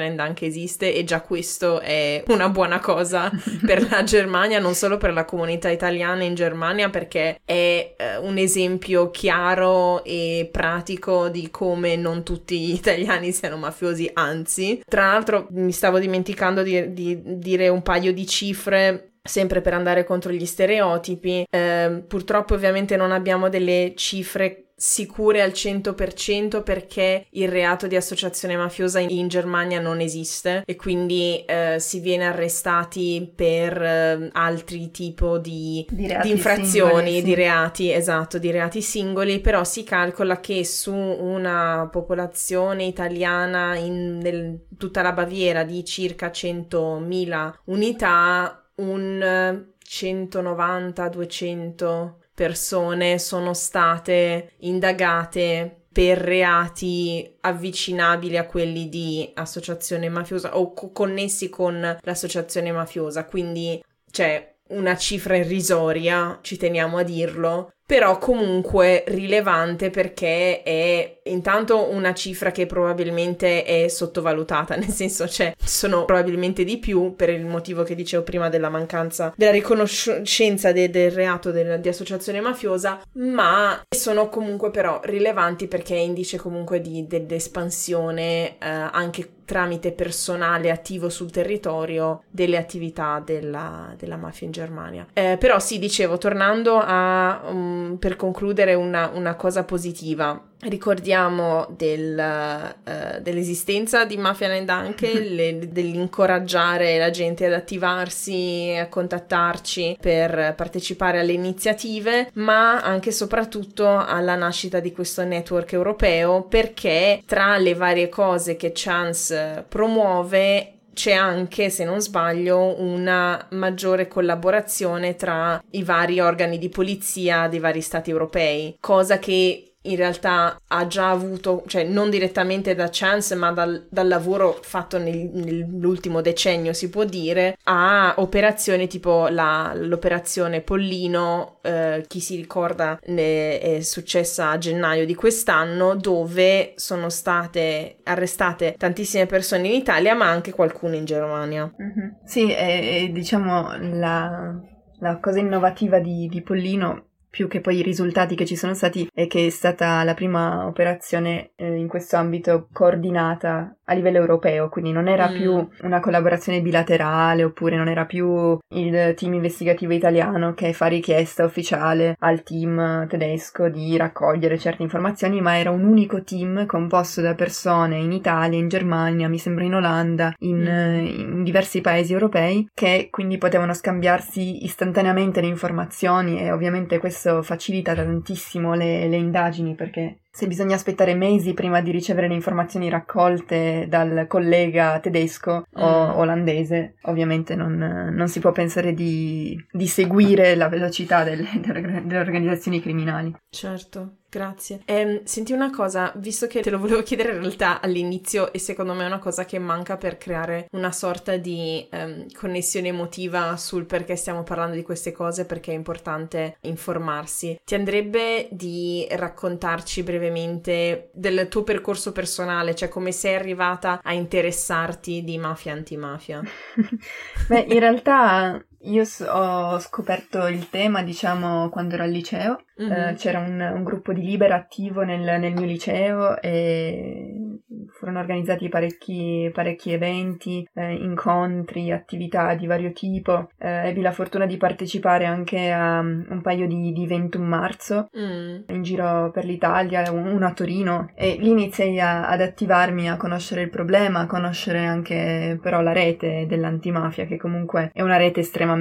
Land anche esiste e già questo è una buona cosa <laughs> per la Germania, non solo per la comunità italiana in Germania, perché è eh, un esempio chiaro e pratico di come non tutti gli italiani siano mafiosi, anzi. Tra l'altro mi stavo dimenticando di, di dire un paio di cifre sempre per andare contro gli stereotipi. Eh, purtroppo ovviamente non abbiamo delle cifre sicure al 100% perché il reato di associazione mafiosa in, in Germania non esiste e quindi eh, si viene arrestati per eh, altri tipi di, di, di infrazioni, singoli, sì. di reati, esatto, di reati singoli, però si calcola che su una popolazione italiana in nel, tutta la Baviera di circa 100.000 unità un 190-200 persone sono state indagate per reati avvicinabili a quelli di associazione mafiosa o co- connessi con l'associazione mafiosa, quindi c'è una cifra irrisoria, ci teniamo a dirlo, però comunque rilevante perché è intanto una cifra che probabilmente è sottovalutata, <laughs> nel senso cioè sono probabilmente di più per il motivo che dicevo prima della mancanza della riconoscenza de- del reato del- di associazione mafiosa, ma sono comunque però rilevanti perché è indice comunque di, dell'espansione eh, anche tramite personale attivo sul territorio delle attività della, della mafia in Germania. Eh, però sì, dicevo, tornando a um, per concludere una, una cosa positiva. Ricordiamo del, uh, dell'esistenza di Mafia Land <laughs> anche, le, dell'incoraggiare la gente ad attivarsi, a contattarci per partecipare alle iniziative, ma anche e soprattutto alla nascita di questo network europeo perché tra le varie cose che Chance promuove c'è anche, se non sbaglio, una maggiore collaborazione tra i vari organi di polizia dei vari stati europei, cosa che in realtà ha già avuto, cioè non direttamente da Chance, ma dal, dal lavoro fatto nel, nell'ultimo decennio, si può dire, a operazioni tipo la, l'operazione Pollino, eh, chi si ricorda ne, è successa a gennaio di quest'anno, dove sono state arrestate tantissime persone in Italia, ma anche qualcuno in Germania. Mm-hmm. Sì, e, diciamo la, la cosa innovativa di, di Pollino più che poi i risultati che ci sono stati è che è stata la prima operazione eh, in questo ambito coordinata a livello europeo, quindi non era mm. più una collaborazione bilaterale oppure non era più il team investigativo italiano che fa richiesta ufficiale al team tedesco di raccogliere certe informazioni, ma era un unico team composto da persone in Italia, in Germania, mi sembra in Olanda, in, mm. in diversi paesi europei che quindi potevano scambiarsi istantaneamente le informazioni e ovviamente questo spesso facilita tantissimo le, le indagini perché se bisogna aspettare mesi prima di ricevere le informazioni raccolte dal collega tedesco o mm. olandese, ovviamente non, non, si può pensare di, di seguire la velocità delle, delle organizzazioni criminali. Certo. Grazie. Eh, senti una cosa, visto che te lo volevo chiedere in realtà all'inizio e secondo me è una cosa che manca per creare una sorta di ehm, connessione emotiva sul perché stiamo parlando di queste cose, perché è importante informarsi. Ti andrebbe di raccontarci brevemente del tuo percorso personale, cioè come sei arrivata a interessarti di mafia antimafia? <laughs> Beh, in realtà io ho scoperto il tema, diciamo, quando ero al liceo. Mm-hmm. Eh, c'era un, un, gruppo di libera attivo nel, nel mio liceo e furono organizzati parecchi, parecchi eventi, eh, incontri, attività di vario tipo. Eh, ebbi la fortuna di partecipare anche a um, un paio di, di 21 marzo mm. in giro per l'Italia, uno a Torino e lì iniziai a, ad attivarmi a conoscere il problema, a conoscere anche però la rete dell'antimafia che comunque è una rete estremamente,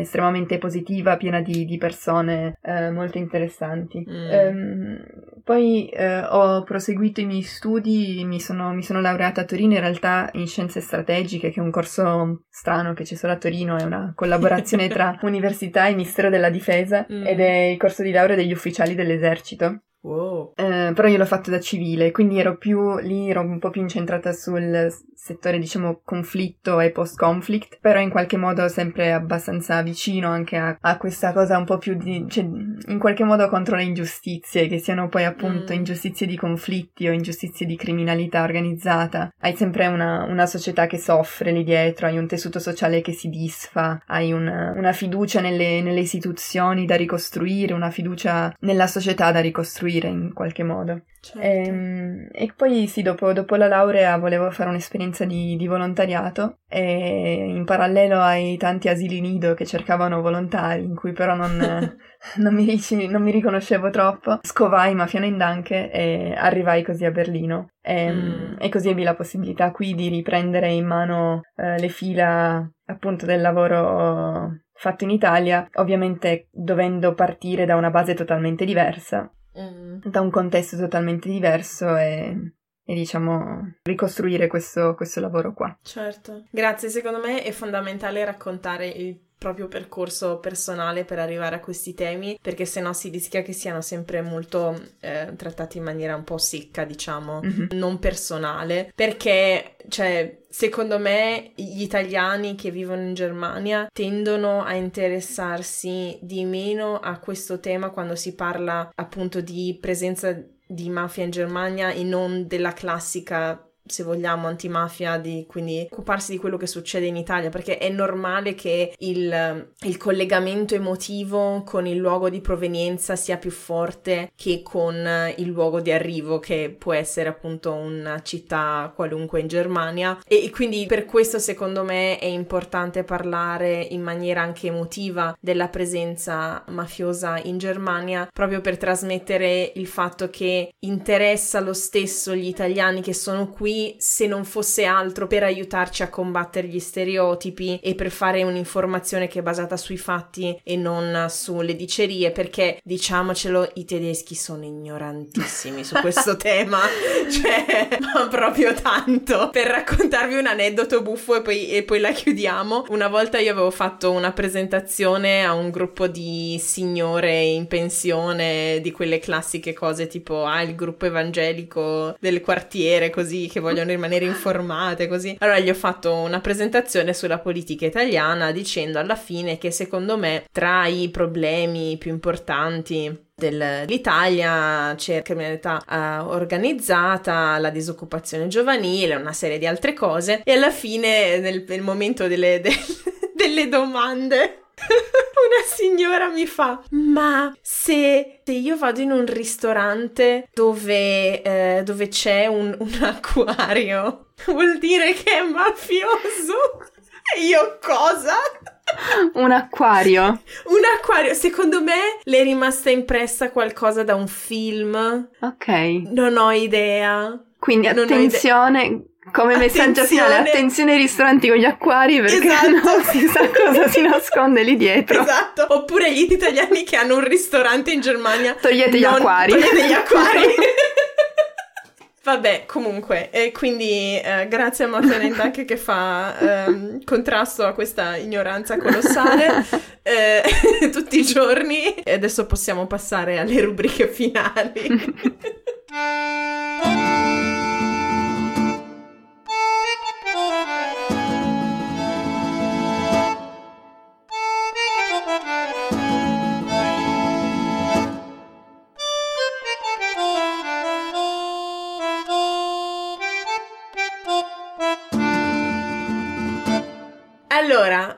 estremamente positiva, piena di, di persone eh, molto interessanti. Mm. Ehm, poi eh, ho proseguito i miei studi, mi sono, mi sono, laureata a Torino in realtà in scienze strategiche, che è un corso strano che c'è solo a Torino, è una collaborazione <laughs> tra università e Ministero della Difesa mm. ed è il corso di laurea degli ufficiali dell'esercito. Wow. Eh, però io l'ho fatto da civile, quindi ero più lì, ero un po' più incentrata sul settore, diciamo, conflitto e post-conflict, però in qualche modo sempre abbastanza vicino anche a, a questa cosa un po' più di, cioè, in qualche modo contro le ingiustizie, che siano poi appunto mm. ingiustizie di conflitti o ingiustizie di criminalità organizzata. Hai sempre una, una, società che soffre lì dietro, hai un tessuto sociale che si disfa, hai una, una fiducia nelle, nelle istituzioni da ricostruire, una fiducia nella società da ricostruire in qualche modo. Certo. E, ehm, e, poi sì, dopo, dopo, la laurea volevo fare un'esperienza di, di, volontariato e in parallelo ai tanti asili nido che cercavano volontari, in cui però non, <laughs> non, mi, non mi, riconoscevo troppo, scovai Mafiano in Danke e arrivai così a Berlino. E, ehm, mm. e così ebbi la possibilità qui di riprendere in mano eh, le fila appunto del lavoro fatto in Italia, ovviamente dovendo partire da una base totalmente diversa mm. da un contesto totalmente diverso e, e diciamo ricostruire questo, questo lavoro qua. Certo, grazie. Secondo me è fondamentale raccontare il proprio percorso personale per arrivare a questi temi, perché sennò si rischia che siano sempre molto eh, trattati in maniera un po' secca, diciamo, mm-hmm. non personale, perché, cioè, secondo me gli italiani che vivono in Germania tendono a interessarsi di meno a questo tema quando si parla appunto di presenza di mafia in Germania e non della classica se vogliamo, antimafia, di, quindi occuparsi di quello che succede in Italia, perché è normale che il, il, collegamento emotivo con il luogo di provenienza sia più forte che con il luogo di arrivo, che può essere appunto una città qualunque in Germania. E, e quindi per questo secondo me è importante parlare in maniera anche emotiva della presenza mafiosa in Germania, proprio per trasmettere il fatto che interessa lo stesso gli italiani che sono qui qui se non fosse altro per aiutarci a combattere gli stereotipi e per fare un'informazione che è basata sui fatti e non sulle dicerie, perché diciamocelo, i tedeschi sono ignorantissimi su questo <laughs> tema, cioè, ma proprio tanto. Per raccontarvi un aneddoto buffo e poi, e poi la chiudiamo, una volta io avevo fatto una presentazione a un gruppo di signore in pensione di quelle classiche cose tipo ah il gruppo evangelico del quartiere così che vogliono rimanere informate così. Allora gli ho fatto una presentazione sulla politica italiana dicendo alla fine che secondo me tra i problemi più importanti dell'Italia c'è la criminalità uh, organizzata, la disoccupazione giovanile, una serie di altre cose e alla fine nel, nel momento delle, <laughs> de, delle domande <laughs> una signora mi fa: Ma se, se, io vado in un ristorante dove, eh, dove c'è un, un acquario, <laughs> vuol dire che è mafioso? E io cosa? Un acquario. <laughs> Un acquario. Secondo me le è rimasta impressa qualcosa da un film. Ok. Non ho idea. Quindi attenzione, come messaggio finale, attenzione ai ristoranti con gli acquari perché Esatto. non si sa cosa si nasconde lì dietro. Esatto. Oppure gli italiani che hanno un ristorante in Germania. Togliete gli non- acquari. Togliete gli acquari. <laughs> Vabbè, comunque, e quindi eh, grazie a Martin anche che fa ehm, contrasto a questa ignoranza colossale <laughs> eh, <laughs> tutti i giorni. E adesso possiamo passare alle rubriche finali.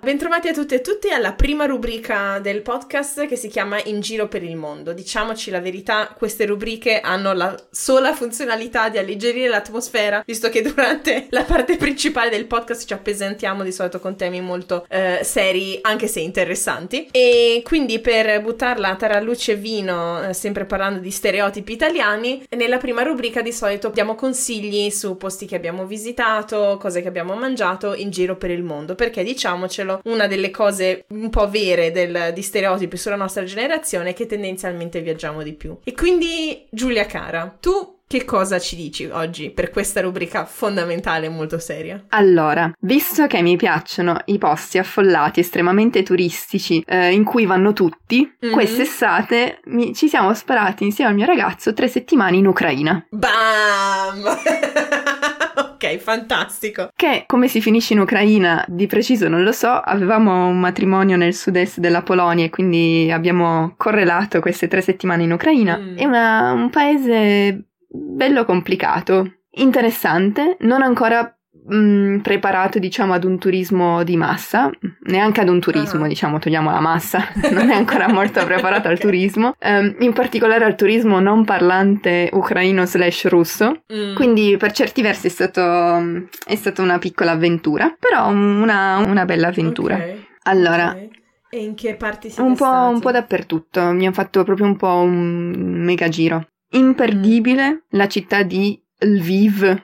Bentrovati a tutti e tutti alla prima rubrica del podcast che si chiama In giro per il mondo. Diciamoci la verità, queste rubriche hanno la sola funzionalità di alleggerire l'atmosfera, visto che durante <laughs> la parte principale del podcast ci appesantiamo di solito con temi molto eh, seri, anche se interessanti. E quindi per buttarla tra luce e vino, eh, sempre parlando di stereotipi italiani, nella prima rubrica di solito diamo consigli su posti che abbiamo visitato, cose che abbiamo mangiato in giro per il mondo, perché diciamocelo, una delle cose un po' vere del- di stereotipi sulla nostra generazione è che tendenzialmente viaggiamo di più. E quindi, Giulia cara, tu che cosa ci dici oggi per questa rubrica fondamentale e molto seria? Allora, visto che mi piacciono i posti affollati, estremamente turistici, eh, in cui vanno tutti, Mhm. quest'estate mi- ci siamo sparati insieme al mio ragazzo tre settimane in Ucraina. Bam! <laughs> ok, fantastico. Che come si finisce in Ucraina di preciso non lo so, avevamo un matrimonio nel sud-est della Polonia e quindi abbiamo correlato queste tre settimane in Ucraina. Mm. È una- un paese bello complicato, interessante, non ancora mm, preparato diciamo ad un turismo di massa, neanche ad un turismo Ah. diciamo, togliamo la massa, <laughs> non è ancora molto preparato al turismo, Ehm, in particolare al turismo non parlante ucraino slash russo. Mm. Quindi per certi versi è, stato, è stata una piccola avventura, però una, una bella avventura. Ok, Allora, ok. E in che parti siete un po', stati? un po' dappertutto, mi ha fatto proprio un po' un mega giro. Imperdibile la città di Lviv,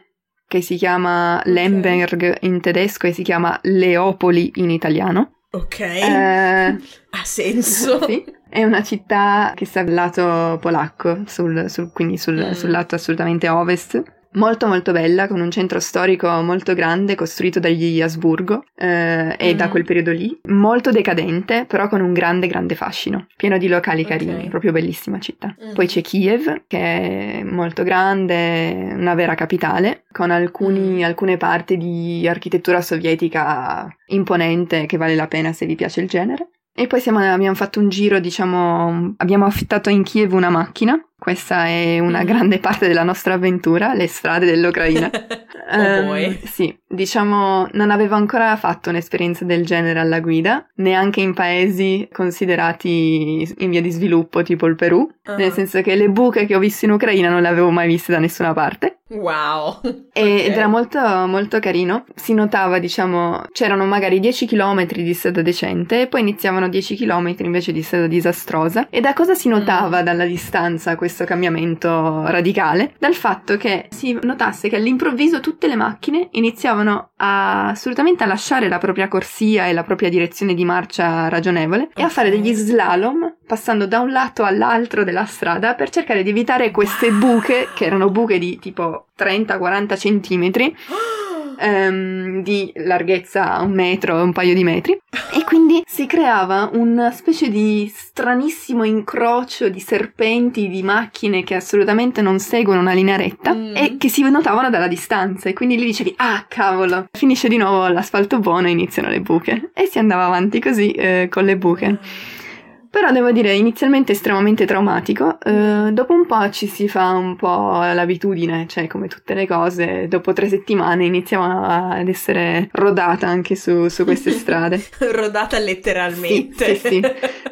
che si chiama Lemberg in tedesco e si chiama Leopoli in italiano. Ok, Eh, <laughs> ha senso. sì, è una città che sta al lato polacco, sul- sul- quindi sul, Mm. sul lato assolutamente ovest. Molto molto bella, con un centro storico molto grande costruito dagli Asburgo eh, e Mm. da quel periodo lì. Molto decadente, però con un grande grande fascino, pieno di locali Ok. carini, proprio bellissima città. Mm. Poi c'è Kiev, che è molto grande, una vera capitale, con alcuni- Mm. alcune parti di architettura sovietica imponente che vale la pena se vi piace il genere. E poi siamo- abbiamo fatto un giro, diciamo, abbiamo affittato in Kiev una macchina. Questa è una Mm. grande parte della nostra avventura, le strade dell'Ucraina. <laughs> oh boy. sì, diciamo, non avevo ancora fatto un'esperienza del genere alla guida, neanche in paesi considerati in via di sviluppo, tipo il Perù, Ah. nel senso che le buche che ho visto in Ucraina non le avevo mai viste da nessuna parte. Wow. E- Ok. Ed era molto, molto carino. Si notava, diciamo, c'erano magari 10 km di strada decente e poi iniziavano 10 km invece di strada disastrosa. E da cosa si notava Mm. dalla distanza questo cambiamento radicale? Dal fatto che si notasse che all'improvviso tutte le macchine iniziavano a, assolutamente a lasciare la propria corsia e la propria direzione di marcia ragionevole e a fare degli slalom passando da un lato all'altro della strada per cercare di evitare queste buche, che erano buche di tipo 30-40 centimetri, ehm, di larghezza un metro, un paio di metri, <laughs> e quindi si creava una specie di stranissimo incrocio di serpenti, di macchine che assolutamente non seguono una linea retta Mm. e che si notavano dalla distanza e quindi lì dicevi ah cavolo, finisce di nuovo l'asfalto buono e iniziano le buche e si andava avanti così eh, con le buche. Però devo dire, inizialmente estremamente traumatico, eh, dopo un po' ci si fa un po' l'abitudine, cioè come tutte le cose, dopo tre settimane iniziamo ad essere rodata anche su, su queste strade. <laughs> Rodata letteralmente. Sì, sì, sì.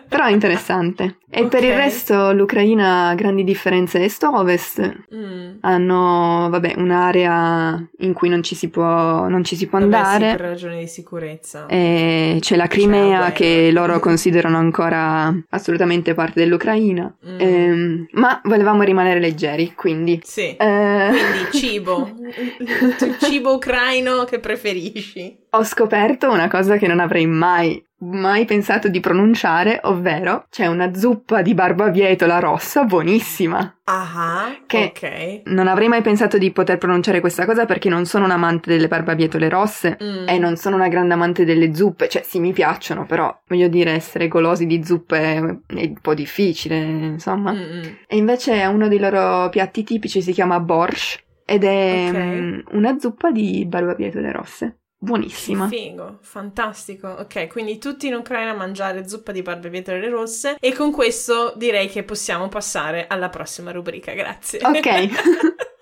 Però è interessante. E okay. per il resto l'Ucraina ha grandi differenze est-ovest. Mm. Hanno, vabbè, un'area in cui non ci si può, non ci si può andare. Sì, per ragioni di sicurezza. E c'è la Crimea c'è che loro considerano ancora assolutamente parte dell'Ucraina. Mm. Ehm, ma volevamo rimanere leggeri, quindi... Sì, eh... quindi cibo. il <laughs> cibo ucraino che preferisci. Ho scoperto una cosa che non avrei mai mai pensato di pronunciare, ovvero c'è una zuppa di barbabietola rossa buonissima. Ah, che ok. Non avrei mai pensato di poter pronunciare questa cosa perché non sono un amante delle barbabietole rosse mm. e non sono una grande amante delle zuppe, cioè sì mi piacciono, però voglio dire essere golosi di zuppe è un po' difficile, insomma. Mm-mm. E invece uno dei loro piatti tipici si chiama borscht ed è okay. Mm, una zuppa di barbabietole rosse. Buonissima. Figo, fantastico. Ok, quindi tutti in Ucraina a mangiare zuppa di barbabietole rosse e con questo direi che possiamo passare alla prossima rubrica. Grazie. Ok. <laughs>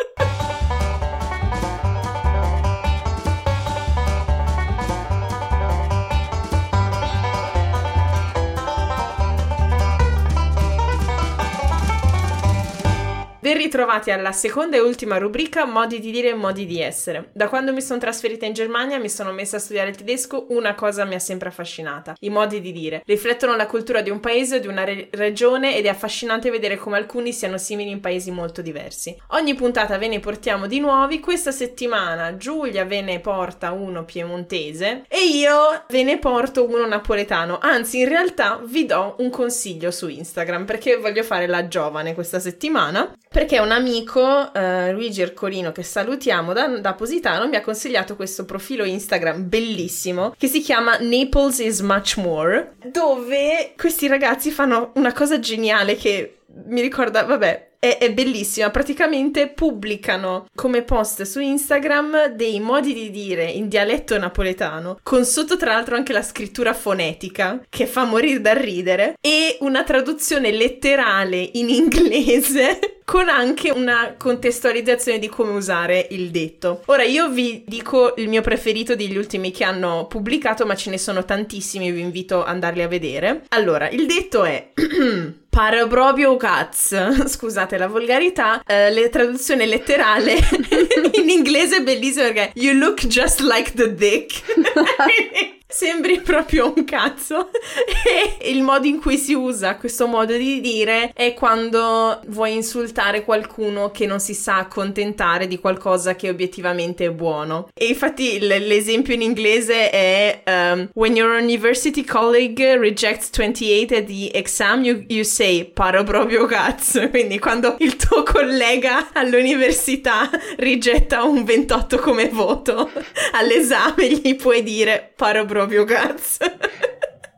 Ben ritrovati alla seconda e ultima rubrica Modi di dire e modi di essere. Da quando mi sono trasferita in Germania mi sono messa a studiare il tedesco, una cosa mi ha sempre affascinata, i modi di dire. Riflettono la cultura di un paese o di una re- regione ed è affascinante vedere come alcuni siano simili in paesi molto diversi. Ogni puntata ve ne portiamo di nuovi, questa settimana Giulia ve ne porta uno piemontese e io ve ne porto uno napoletano, anzi in realtà vi do un consiglio su Instagram perché voglio fare la giovane questa settimana perché un amico, eh, Luigi Ercolino, che salutiamo da, da, Positano, mi ha consigliato questo profilo Instagram bellissimo che si chiama Naples is much more, dove questi ragazzi fanno una cosa geniale che mi ricorda, vabbè, è, è, bellissima. Praticamente pubblicano come post su Instagram dei modi di dire in dialetto napoletano, con sotto tra l'altro anche la scrittura fonetica, che fa morire da ridere, e una traduzione letterale in inglese <laughs> con anche una contestualizzazione di come usare il detto. Ora io vi dico il mio preferito degli ultimi che hanno pubblicato, ma ce ne sono tantissimi, vi invito ad andarli a vedere. Allora, il detto è <clears throat> Pare proprio cazzo. <laughs> Scusate la volgarità. Uh, la traduzione letterale <laughs> in inglese è bellissima perché You look just like the dick. <laughs> Sembri <laughs> proprio un cazzo. <laughs> e il modo in cui si usa questo modo di dire è quando vuoi insultare qualcuno che non si sa accontentare di qualcosa che obiettivamente è buono. E infatti l- l'esempio in inglese è um, When your university colleague rejects 28 at the exam, you, you say paro proprio cazzo. <laughs> Quindi quando il tuo collega all'università rigetta un 28 come voto all'esame, gli puoi dire paro proprio proprio cazzo.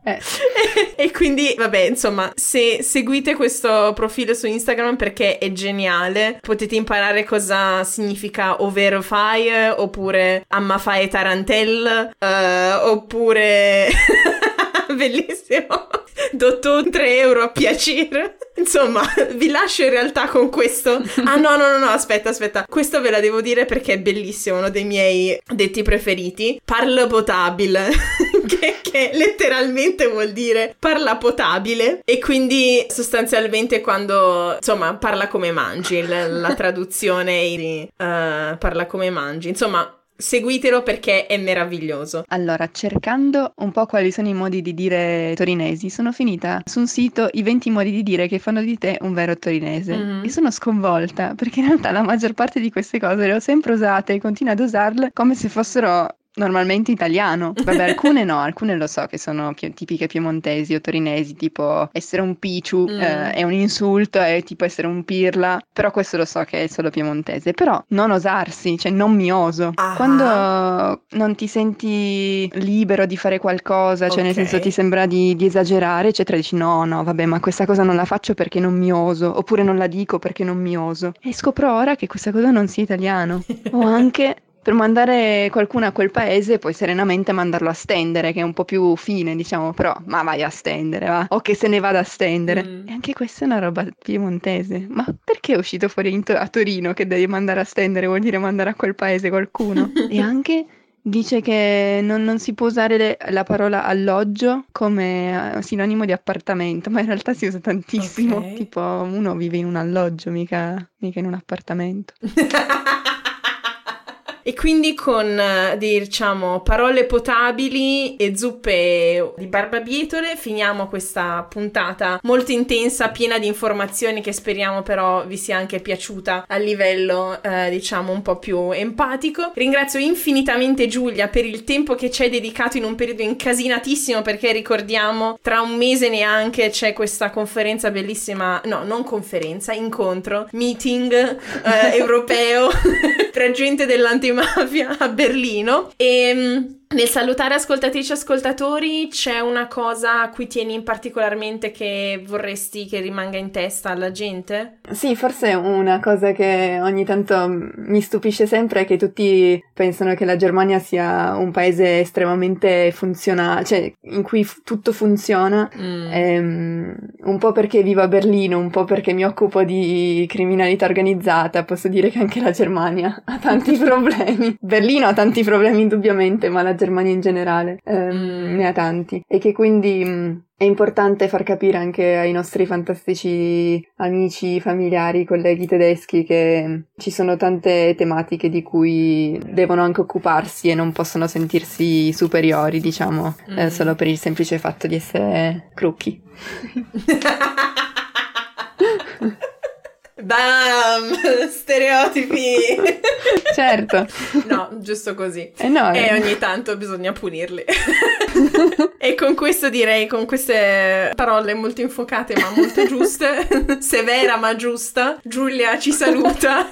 Eh. <laughs> e quindi, vabbè, insomma, se seguite questo profilo su Instagram perché è geniale, potete imparare cosa significa fai, oppure amma fai tarantella, uh, oppure... <laughs> Bellissimo. Dotto 3 euro a piacere. Insomma, vi lascio in realtà con questo. Ah no, no, no, no, aspetta, aspetta. Questo ve la devo dire perché è bellissimo, uno dei miei detti preferiti. Parlo potabile, <laughs> che, che letteralmente vuol dire parla potabile e quindi sostanzialmente quando, insomma, parla come mangi, la, la traduzione uh, parla come mangi. Insomma, Seguitelo perché è meraviglioso. Allora, cercando un po' quali sono i modi di dire torinesi, sono finita su un sito i 20 modi di dire che fanno di te un vero torinese. Mm-hmm. E sono sconvolta perché in realtà la maggior parte di queste cose le ho sempre usate e continuo ad usarle come se fossero normalmente italiano. Vabbè, alcune no, alcune lo so che sono pie- tipiche piemontesi o torinesi, tipo essere un picciu mm. eh, è un insulto, è tipo essere un pirla, però questo lo so che è solo piemontese, però non osarsi, cioè non mi oso. Ah. Quando non ti senti libero di fare qualcosa, cioè okay. nel senso ti sembra di, di esagerare, eccetera, dici no, no, vabbè, ma questa cosa non la faccio perché non mi oso, oppure non la dico perché non mi oso. E scopro ora che questa cosa non sia italiano. <laughs> o anche per mandare qualcuno a quel paese puoi serenamente mandarlo a stendere, che è un po' più fine, diciamo, però ma vai a stendere, va, o che se ne vada a stendere. Mm. E anche questa è una roba piemontese. Ma perché è uscito fuori to- a Torino che devi mandare a stendere vuol dire mandare a quel paese qualcuno? <laughs> e anche Dice che non, non si può usare le, la parola alloggio come eh, sinonimo di appartamento, ma in realtà si usa tantissimo. Okay. Tipo, uno vive in un alloggio, mica, mica in un appartamento. <laughs> E quindi con, eh, diciamo, parole potabili e zuppe di barbabietole finiamo questa puntata molto intensa, piena di informazioni che speriamo però vi sia anche piaciuta a livello, eh, diciamo, un po' più empatico. Ringrazio infinitamente Giulia per il tempo che ci hai dedicato in un periodo incasinatissimo perché ricordiamo tra un mese neanche c'è questa conferenza bellissima, no, non conferenza, incontro, meeting eh, <laughs> europeo <laughs> tra gente dell'antimafia mafia <laughs> a Berlino. E mm, nel salutare ascoltatrici e ascoltatori c'è una cosa a cui tieni particolarmente che vorresti che rimanga in testa alla gente? Sì, forse una cosa che ogni tanto mi stupisce sempre è che tutti pensano che la Germania sia un paese estremamente funzionale, cioè in cui f- tutto funziona, mm. ehm, un po' perché vivo a Berlino, un po' perché mi occupo di criminalità organizzata, posso dire che anche la Germania <laughs> ha tanti <laughs> problemi. Berlino ha tanti problemi indubbiamente, ma la Germania in generale ehm, mm. ne ha tanti e che quindi mh, mm, è importante far capire anche ai nostri fantastici amici, familiari, colleghi tedeschi che mm, ci sono tante tematiche di cui devono anche occuparsi e non possono sentirsi superiori, diciamo, mm. eh, solo per il semplice fatto di essere crucchi. <laughs> <laughs> Bam! <laughs> Stereotipi! <laughs> certo. No, giusto così. Eh no, e ogni tanto bisogna punirli. <laughs> e con questo direi, con queste parole molto infuocate ma molto giuste, severa ma giusta, Giulia ci saluta.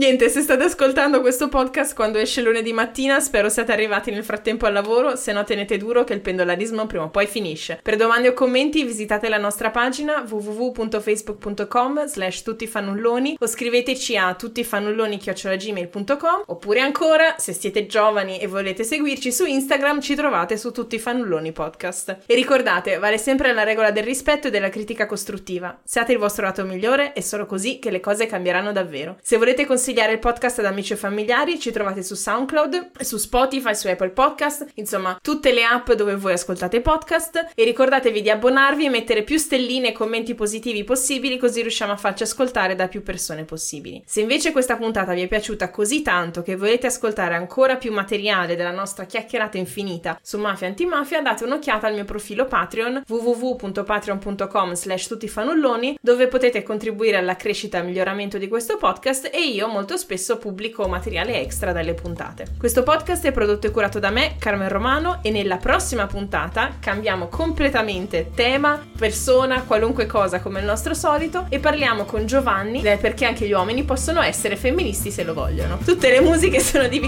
Niente, se state ascoltando questo podcast quando esce lunedì mattina, spero siate arrivati nel frattempo al lavoro, se no tenete duro che il pendolarismo prima o poi finisce. Per domande o commenti visitate la nostra pagina www.facebook.com slash tuttifannulloni o scriveteci a tuttifannulloni.gmail.com oppure ancora, se siete giovani e volete seguirci su Instagram, ci trovate su Tutti Fannulloni Podcast. E ricordate, vale sempre la regola del rispetto e della critica costruttiva. Siate il vostro lato migliore, è solo così che le cose cambieranno davvero. Se volete consigliare consigliare il podcast ad amici e familiari, ci trovate su SoundCloud, su Spotify, su Apple Podcast, insomma tutte le app dove voi ascoltate podcast e ricordatevi di abbonarvi e mettere più stelline e commenti positivi possibili così riusciamo a farci ascoltare da più persone possibili. Se invece questa puntata vi è piaciuta così tanto che volete ascoltare ancora più materiale della nostra chiacchierata infinita su mafia antimafia, date un'occhiata al mio profilo Patreon www.patreon.com slash tuttifanulloni dove potete contribuire alla crescita e miglioramento di questo podcast e io spesso pubblico materiale extra dalle puntate. Questo podcast è prodotto e curato da me, Carmen Romano, e nella prossima puntata cambiamo completamente tema, persona, qualunque cosa come il nostro solito e parliamo con Giovanni perché anche gli uomini possono essere femministi se lo vogliono. Tutte le musiche <laughs> sono di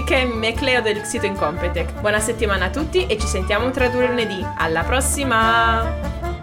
e Cleo del sito Incompetech. Buona settimana a tutti e ci sentiamo tra due lunedì. Alla prossima!